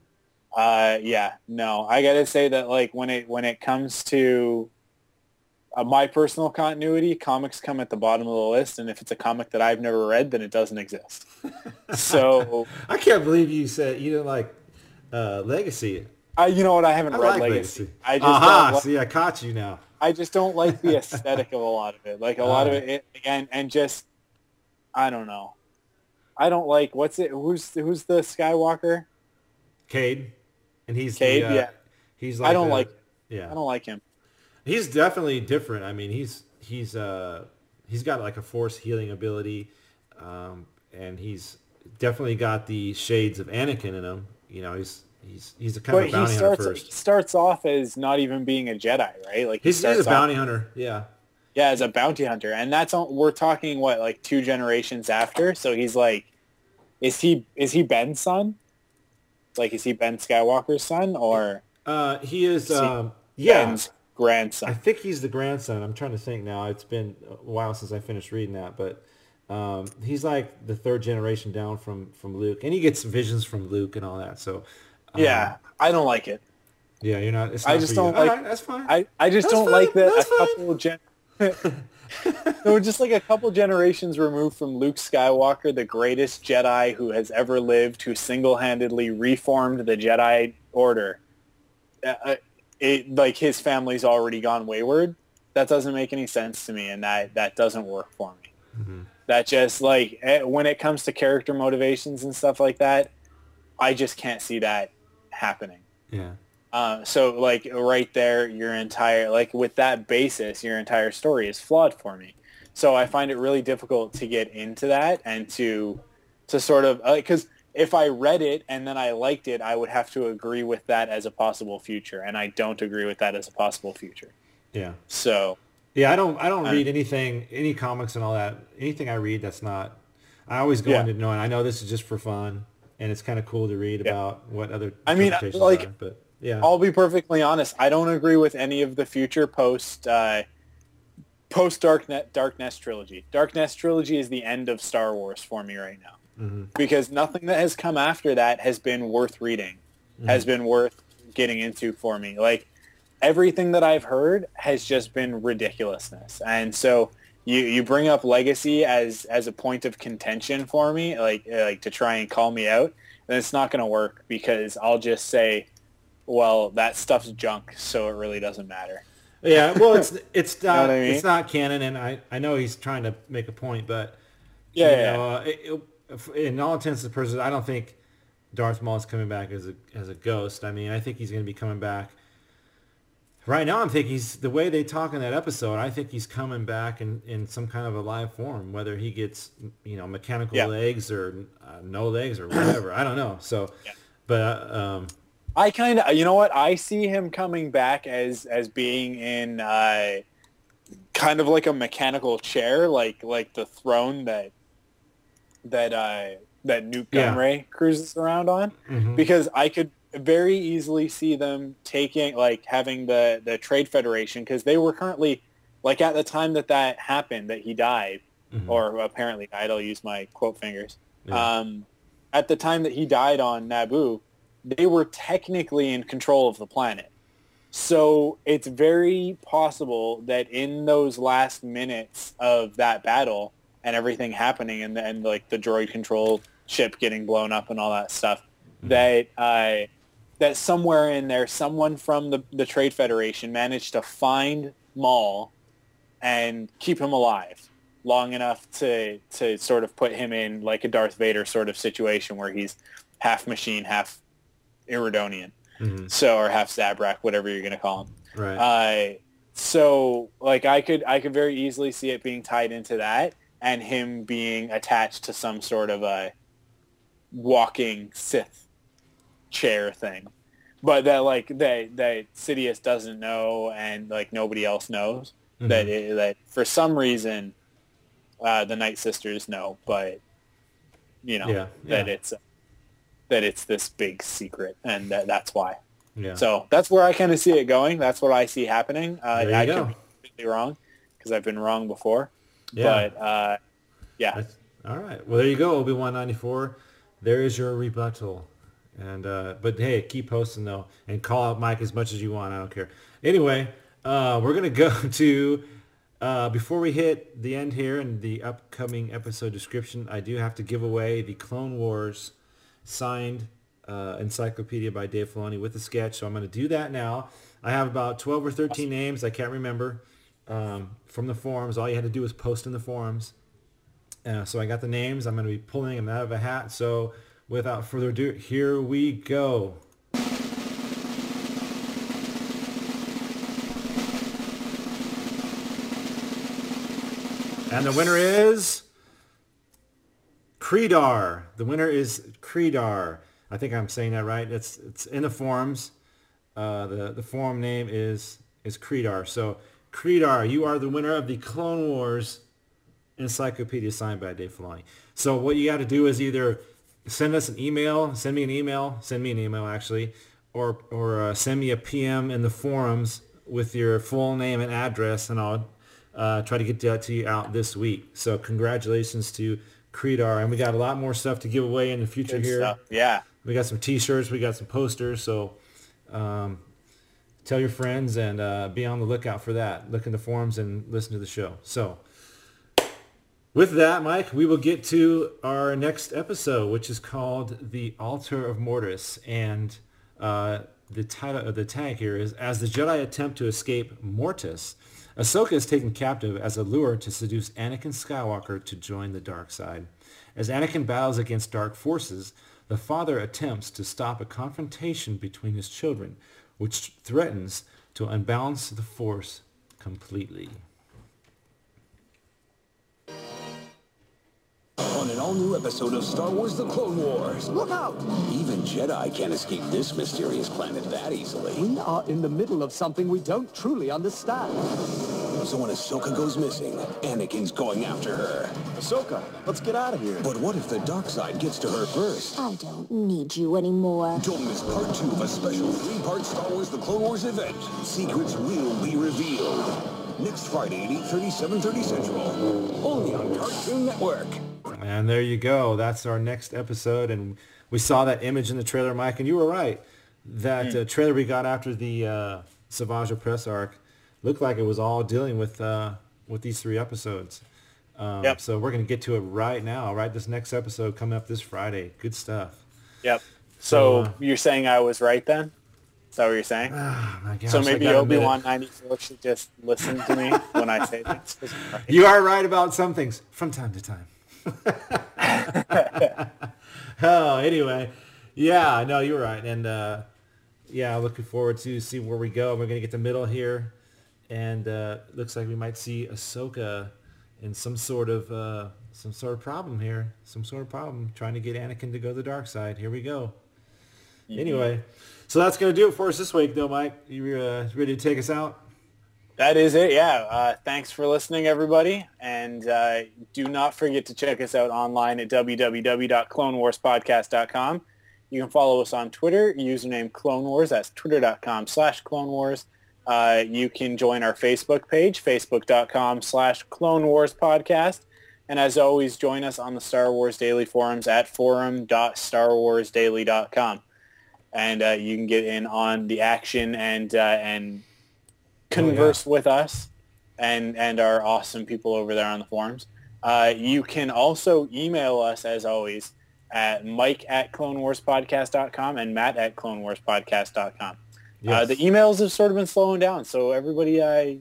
uh, yeah, no, I gotta say that like when it when it comes to uh, my personal continuity, comics come at the bottom of the list, and if it's a comic that I've never read, then it doesn't exist. (laughs) so, I can't believe you said you didn't like uh, Legacy. I, you know what? I haven't I read like Legacy. Legacy. I just don't like, See, I caught you now. I just don't like the (laughs) aesthetic of a lot of it. Like a lot of it, it again, and just I don't know. I don't like what's it? Who's who's the Skywalker? Cade, and he's Cade, the, uh, yeah. He's I like don't the- like. Yeah. I don't like him. He's definitely different. I mean, he's he's uh he's got like a force healing ability, um, and he's definitely got the shades of Anakin in him. You know, he's he's he's a kind But of a he bounty starts hunter he first. starts off as not even being a Jedi, right? Like he He's, he's a bounty off, hunter. Yeah. Yeah, as a bounty hunter, and that's all, we're talking what like two generations after. So he's like, is he is he Ben's son? Like, is he Ben Skywalker's son or Uh, he is. he Um, yeah. Ben's grandson? I think he's the grandson. I'm trying to think now. It's been a while since I finished reading that, but um, he's like the third generation down from from Luke, and he gets visions from Luke and all that. So um, yeah, I don't like it. yeah, you're not. It's I just don't All like. right, that's fine. I, I just That's don't fine, like that that's a couple gen. (laughs) no, just like a couple generations removed from Luke Skywalker, the greatest Jedi who has ever lived, who single-handedly reformed the Jedi Order. Uh, uh, it like his family's already gone wayward. That doesn't make any sense to me, and that that doesn't work for me. Mm-hmm. That just like eh, when it comes to character motivations and stuff like that, I just can't see that happening. Yeah. Uh, so like right there, your entire like with that basis, your entire story is flawed for me. So I find it really difficult to get into that and to to sort of because if I read it and then I liked it, I would have to agree with that as a possible future, and I don't agree with that as a possible future. Yeah. So Yeah, I don't. I don't I- read anything, any comics and all that. Anything I read that's not. I always go Yeah. into knowing. I know this is just for fun, and it's kind of cool to read about what other. I mean, like, are, but yeah, I'll be perfectly honest. I don't agree with any of the future post uh, post Dark Nest Dark trilogy. Dark Nest trilogy is the end of Star Wars for me right now Mhm. because nothing that has come after that has been worth reading, has Mhm. been worth getting into for me. Like everything that I've heard has just been ridiculousness, and so. You, you bring up legacy as, as a point of contention for me, like like to try and call me out, then it's not going to work because I'll just say, well, that stuff's junk, so it really doesn't matter. yeah. Well, it's (laughs) it's know not what I mean? it's not canon, and I I know he's trying to make a point, but Yeah, you yeah. know, uh, it, it, in all intents and purposes, I don't think Darth Maul is coming back as a as a ghost. I mean, I think he's going to be coming back. Right now, I'm thinking he's the way they talk in that episode. I think he's coming back in, in some kind of a live form, whether he gets you know mechanical Yeah. legs or uh, no legs or whatever. I don't know. So, but uh, um, I kind of, you know what? I see him coming back as as being in uh, kind of like a mechanical chair, like like the throne that that uh, that Nute Yeah. Gunray cruises around on, Mhm. because I could very easily see them taking like having the the Trade Federation because they were currently like at the time that that happened that he died Mhm. or apparently died. I'll use my quote fingers. Yeah. Um, at the time that he died on Naboo, they were technically in control of the planet. So it's very possible that in those last minutes of that battle and everything happening and then like the droid control ship getting blown up and all that stuff, that uh, that somewhere in there, someone from the, the Trade Federation managed to find Maul and keep him alive long enough to to sort of put him in like a Darth Vader sort of situation where he's half machine, half Iridonian. Mhm. So or half Zabrak, whatever you're gonna call him. right. Uh, so like I could I could very easily see it being tied into that and him being attached to some sort of a walking Sith chair thing. But that like that that Sidious doesn't know and like nobody else knows Mhm. that it, that for some reason uh, the Night Sisters know, but you know Yeah, that yeah. it's that it's this big secret and that, that's why. yeah. So that's where I kind of see it going. That's what I see happening. Uh, There you I go. could be completely wrong because I've been wrong before. Yeah. But uh, yeah, That's, all right. Well, there you go, Obi Wan ninety four. There is your rebuttal. And uh, but hey, keep posting though, and call out Mike as much as you want. I don't care. Anyway, uh, we're gonna (laughs) go to uh, before we hit the end here and the upcoming episode description. I do have to give away the Clone Wars signed uh, encyclopedia by Dave Filoni with a sketch. So I'm to do that now. I have about 12 or 13 names. I can't remember um, from the forums. All you had to do was post in the forums. Uh, so I got the names. I'm to be pulling them out of a hat. So without further ado, here we go. And the winner is Creedar. The winner is Creedar. I think I'm saying that right. It's it's in the forums. Uh, the the forum name is is Creedar. So Creedar, you are the winner of the Clone Wars Encyclopedia signed by Dave Filoni. So what you got to do is either send us an email, send me an email, send me an email actually, or or uh, send me a PM in the forums with your full name and address, and I'll uh, try to get that to you out this week. So congratulations to Creedar, and we got a lot more stuff to give away in the future Good here. stuff. Yeah. We got some T-shirts, we got some posters, so um, tell your friends and uh, be on the lookout for that. Look in the forums and listen to the show. So with that, Mike, we will get to our next episode, which is called "The Altar of Mortis," and uh, the title of the tag here is "As the Jedi attempt to escape Mortis." Ahsoka is taken captive as a lure to seduce Anakin Skywalker to join the dark side. As Anakin battles against dark forces, the father attempts to stop a confrontation between his children, which threatens to unbalance the force completely. On an all-new episode of Star Wars The Clone Wars. Look out! Even Jedi can't escape this mysterious planet that easily. We are in the middle of something we don't truly understand. So when Ahsoka goes missing, Anakin's going after her. Ahsoka, let's get out of here. But what if the dark side gets to her first? I don't need you anymore. Don't miss part two of a special three-part Star Wars The Clone Wars event. Secrets will be revealed. Next Friday at 8.30, 7.30 Central. Only on Cartoon Network. And there you go. That's our next episode. And we saw that image in the trailer, Mike, and you were right. That uh, trailer we got after the uh, Savage Opress arc looked like it was all dealing with uh, with these three episodes. Um, Yep. So we're going to get to it right now, right? This next episode coming up this Friday. Good stuff. Yep. So, So uh, you're saying I was right then? Is that what you're saying? my gosh, so maybe Obi-Wan it. 94 should just listen to me when I say things. (laughs) right. You are right about some things from time to time. (laughs) oh, anyway, yeah, no, you're right, and uh, yeah, looking forward to see where we go. We're gonna get the middle here, and uh, looks like we might see Ahsoka in some sort of uh, some sort of problem here, some sort of problem trying to get Anakin to go to the dark side. Here we go. Anyway, so that's gonna do it for us this week, though, Mike. You uh, ready to take us out? That is it, yeah. Uh, thanks for listening, everybody. And uh, do not forget to check us out online at www.clonewarspodcast.com. You can follow us on Twitter, username Clone Wars. That's twitter.com slash Clone Wars. Uh, you can join our Facebook page, facebook.com slash Clone Wars Podcast. And as always, join us on the Star Wars Daily forums at forum.starwarsdaily.com. And uh, you can get in on the action and uh, and converse with us and and our awesome people over there on the forums. Uh, you can also email us as always at mike at clonewarspodcast.com and matt at clonewarspodcast.com. Uh, Yes. the emails have sort of been slowing down, so everybody uh,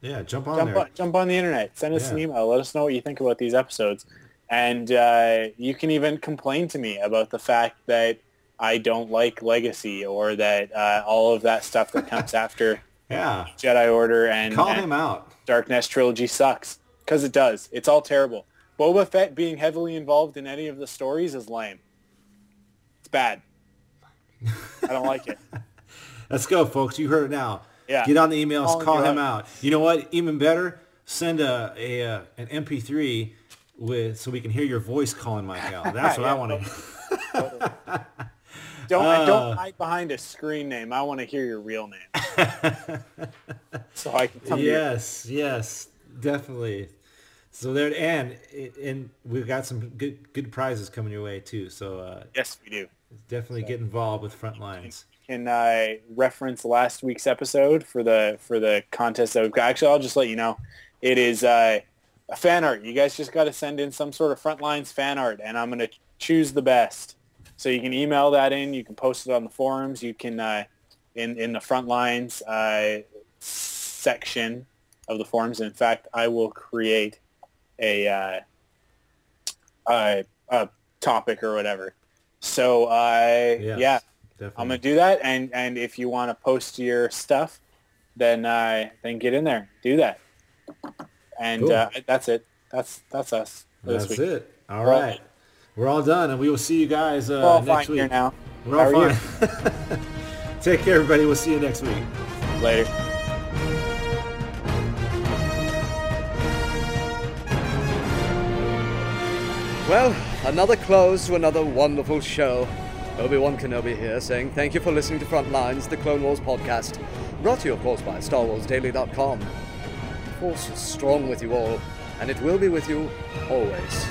Yeah, jump on jump there. on, jump on the internet. Send us an email. Let us know what you think about these episodes. And uh, you can even complain to me about the fact that I don't like Legacy or that uh, all of that stuff that comes (laughs) after Yeah. Jedi Order and Call and him out. Dark Nest trilogy sucks because it does. It's all terrible. Boba Fett being heavily involved in any of the stories is lame. It's bad. (laughs) I don't like it. Let's go, folks. You heard it now. Yeah. Get on the emails. Calling Call him out. out. You know what? Even better, send a, a uh, an MP3 with so we can hear your voice calling Mike out. (laughs) That's what I want to. (laughs) Don't Uh. don't hide behind a screen name. I want to hear your real name. (laughs) so I can to you. yes, yes, definitely. So there, and and we've got some good good prizes coming your way too. So uh, Yes, we do. definitely get involved with Frontlines. Can I reference last week's episode for the for the contest that we've got? Actually, I'll just let you know. It is uh, a fan art. You guys just got to send in some sort of Frontlines fan art, and I'm going to choose the best. So you can email that in. You can post it on the forums. You can uh, in in the Frontlines uh, section of the forums. In fact, I will create a uh, a, a topic or whatever. So I Yes, yeah, definitely. I'm gonna do that. And and if you want to post your stuff, then uh, then get in there, do that. And Cool. uh, that's it. That's that's us for That's this week. it. All Well, right. We're all done, and we will see you guys uh, We're all next fine week. here now. We're all How fine. (laughs) Take care, everybody. We'll see you next week. Later. Well, another close to another wonderful show. Obi-Wan Kenobi here saying thank you for listening to Frontlines, the Clone Wars podcast, brought to you, of course, by StarWarsDaily.com. The Force is strong with you all, and it will be with you always.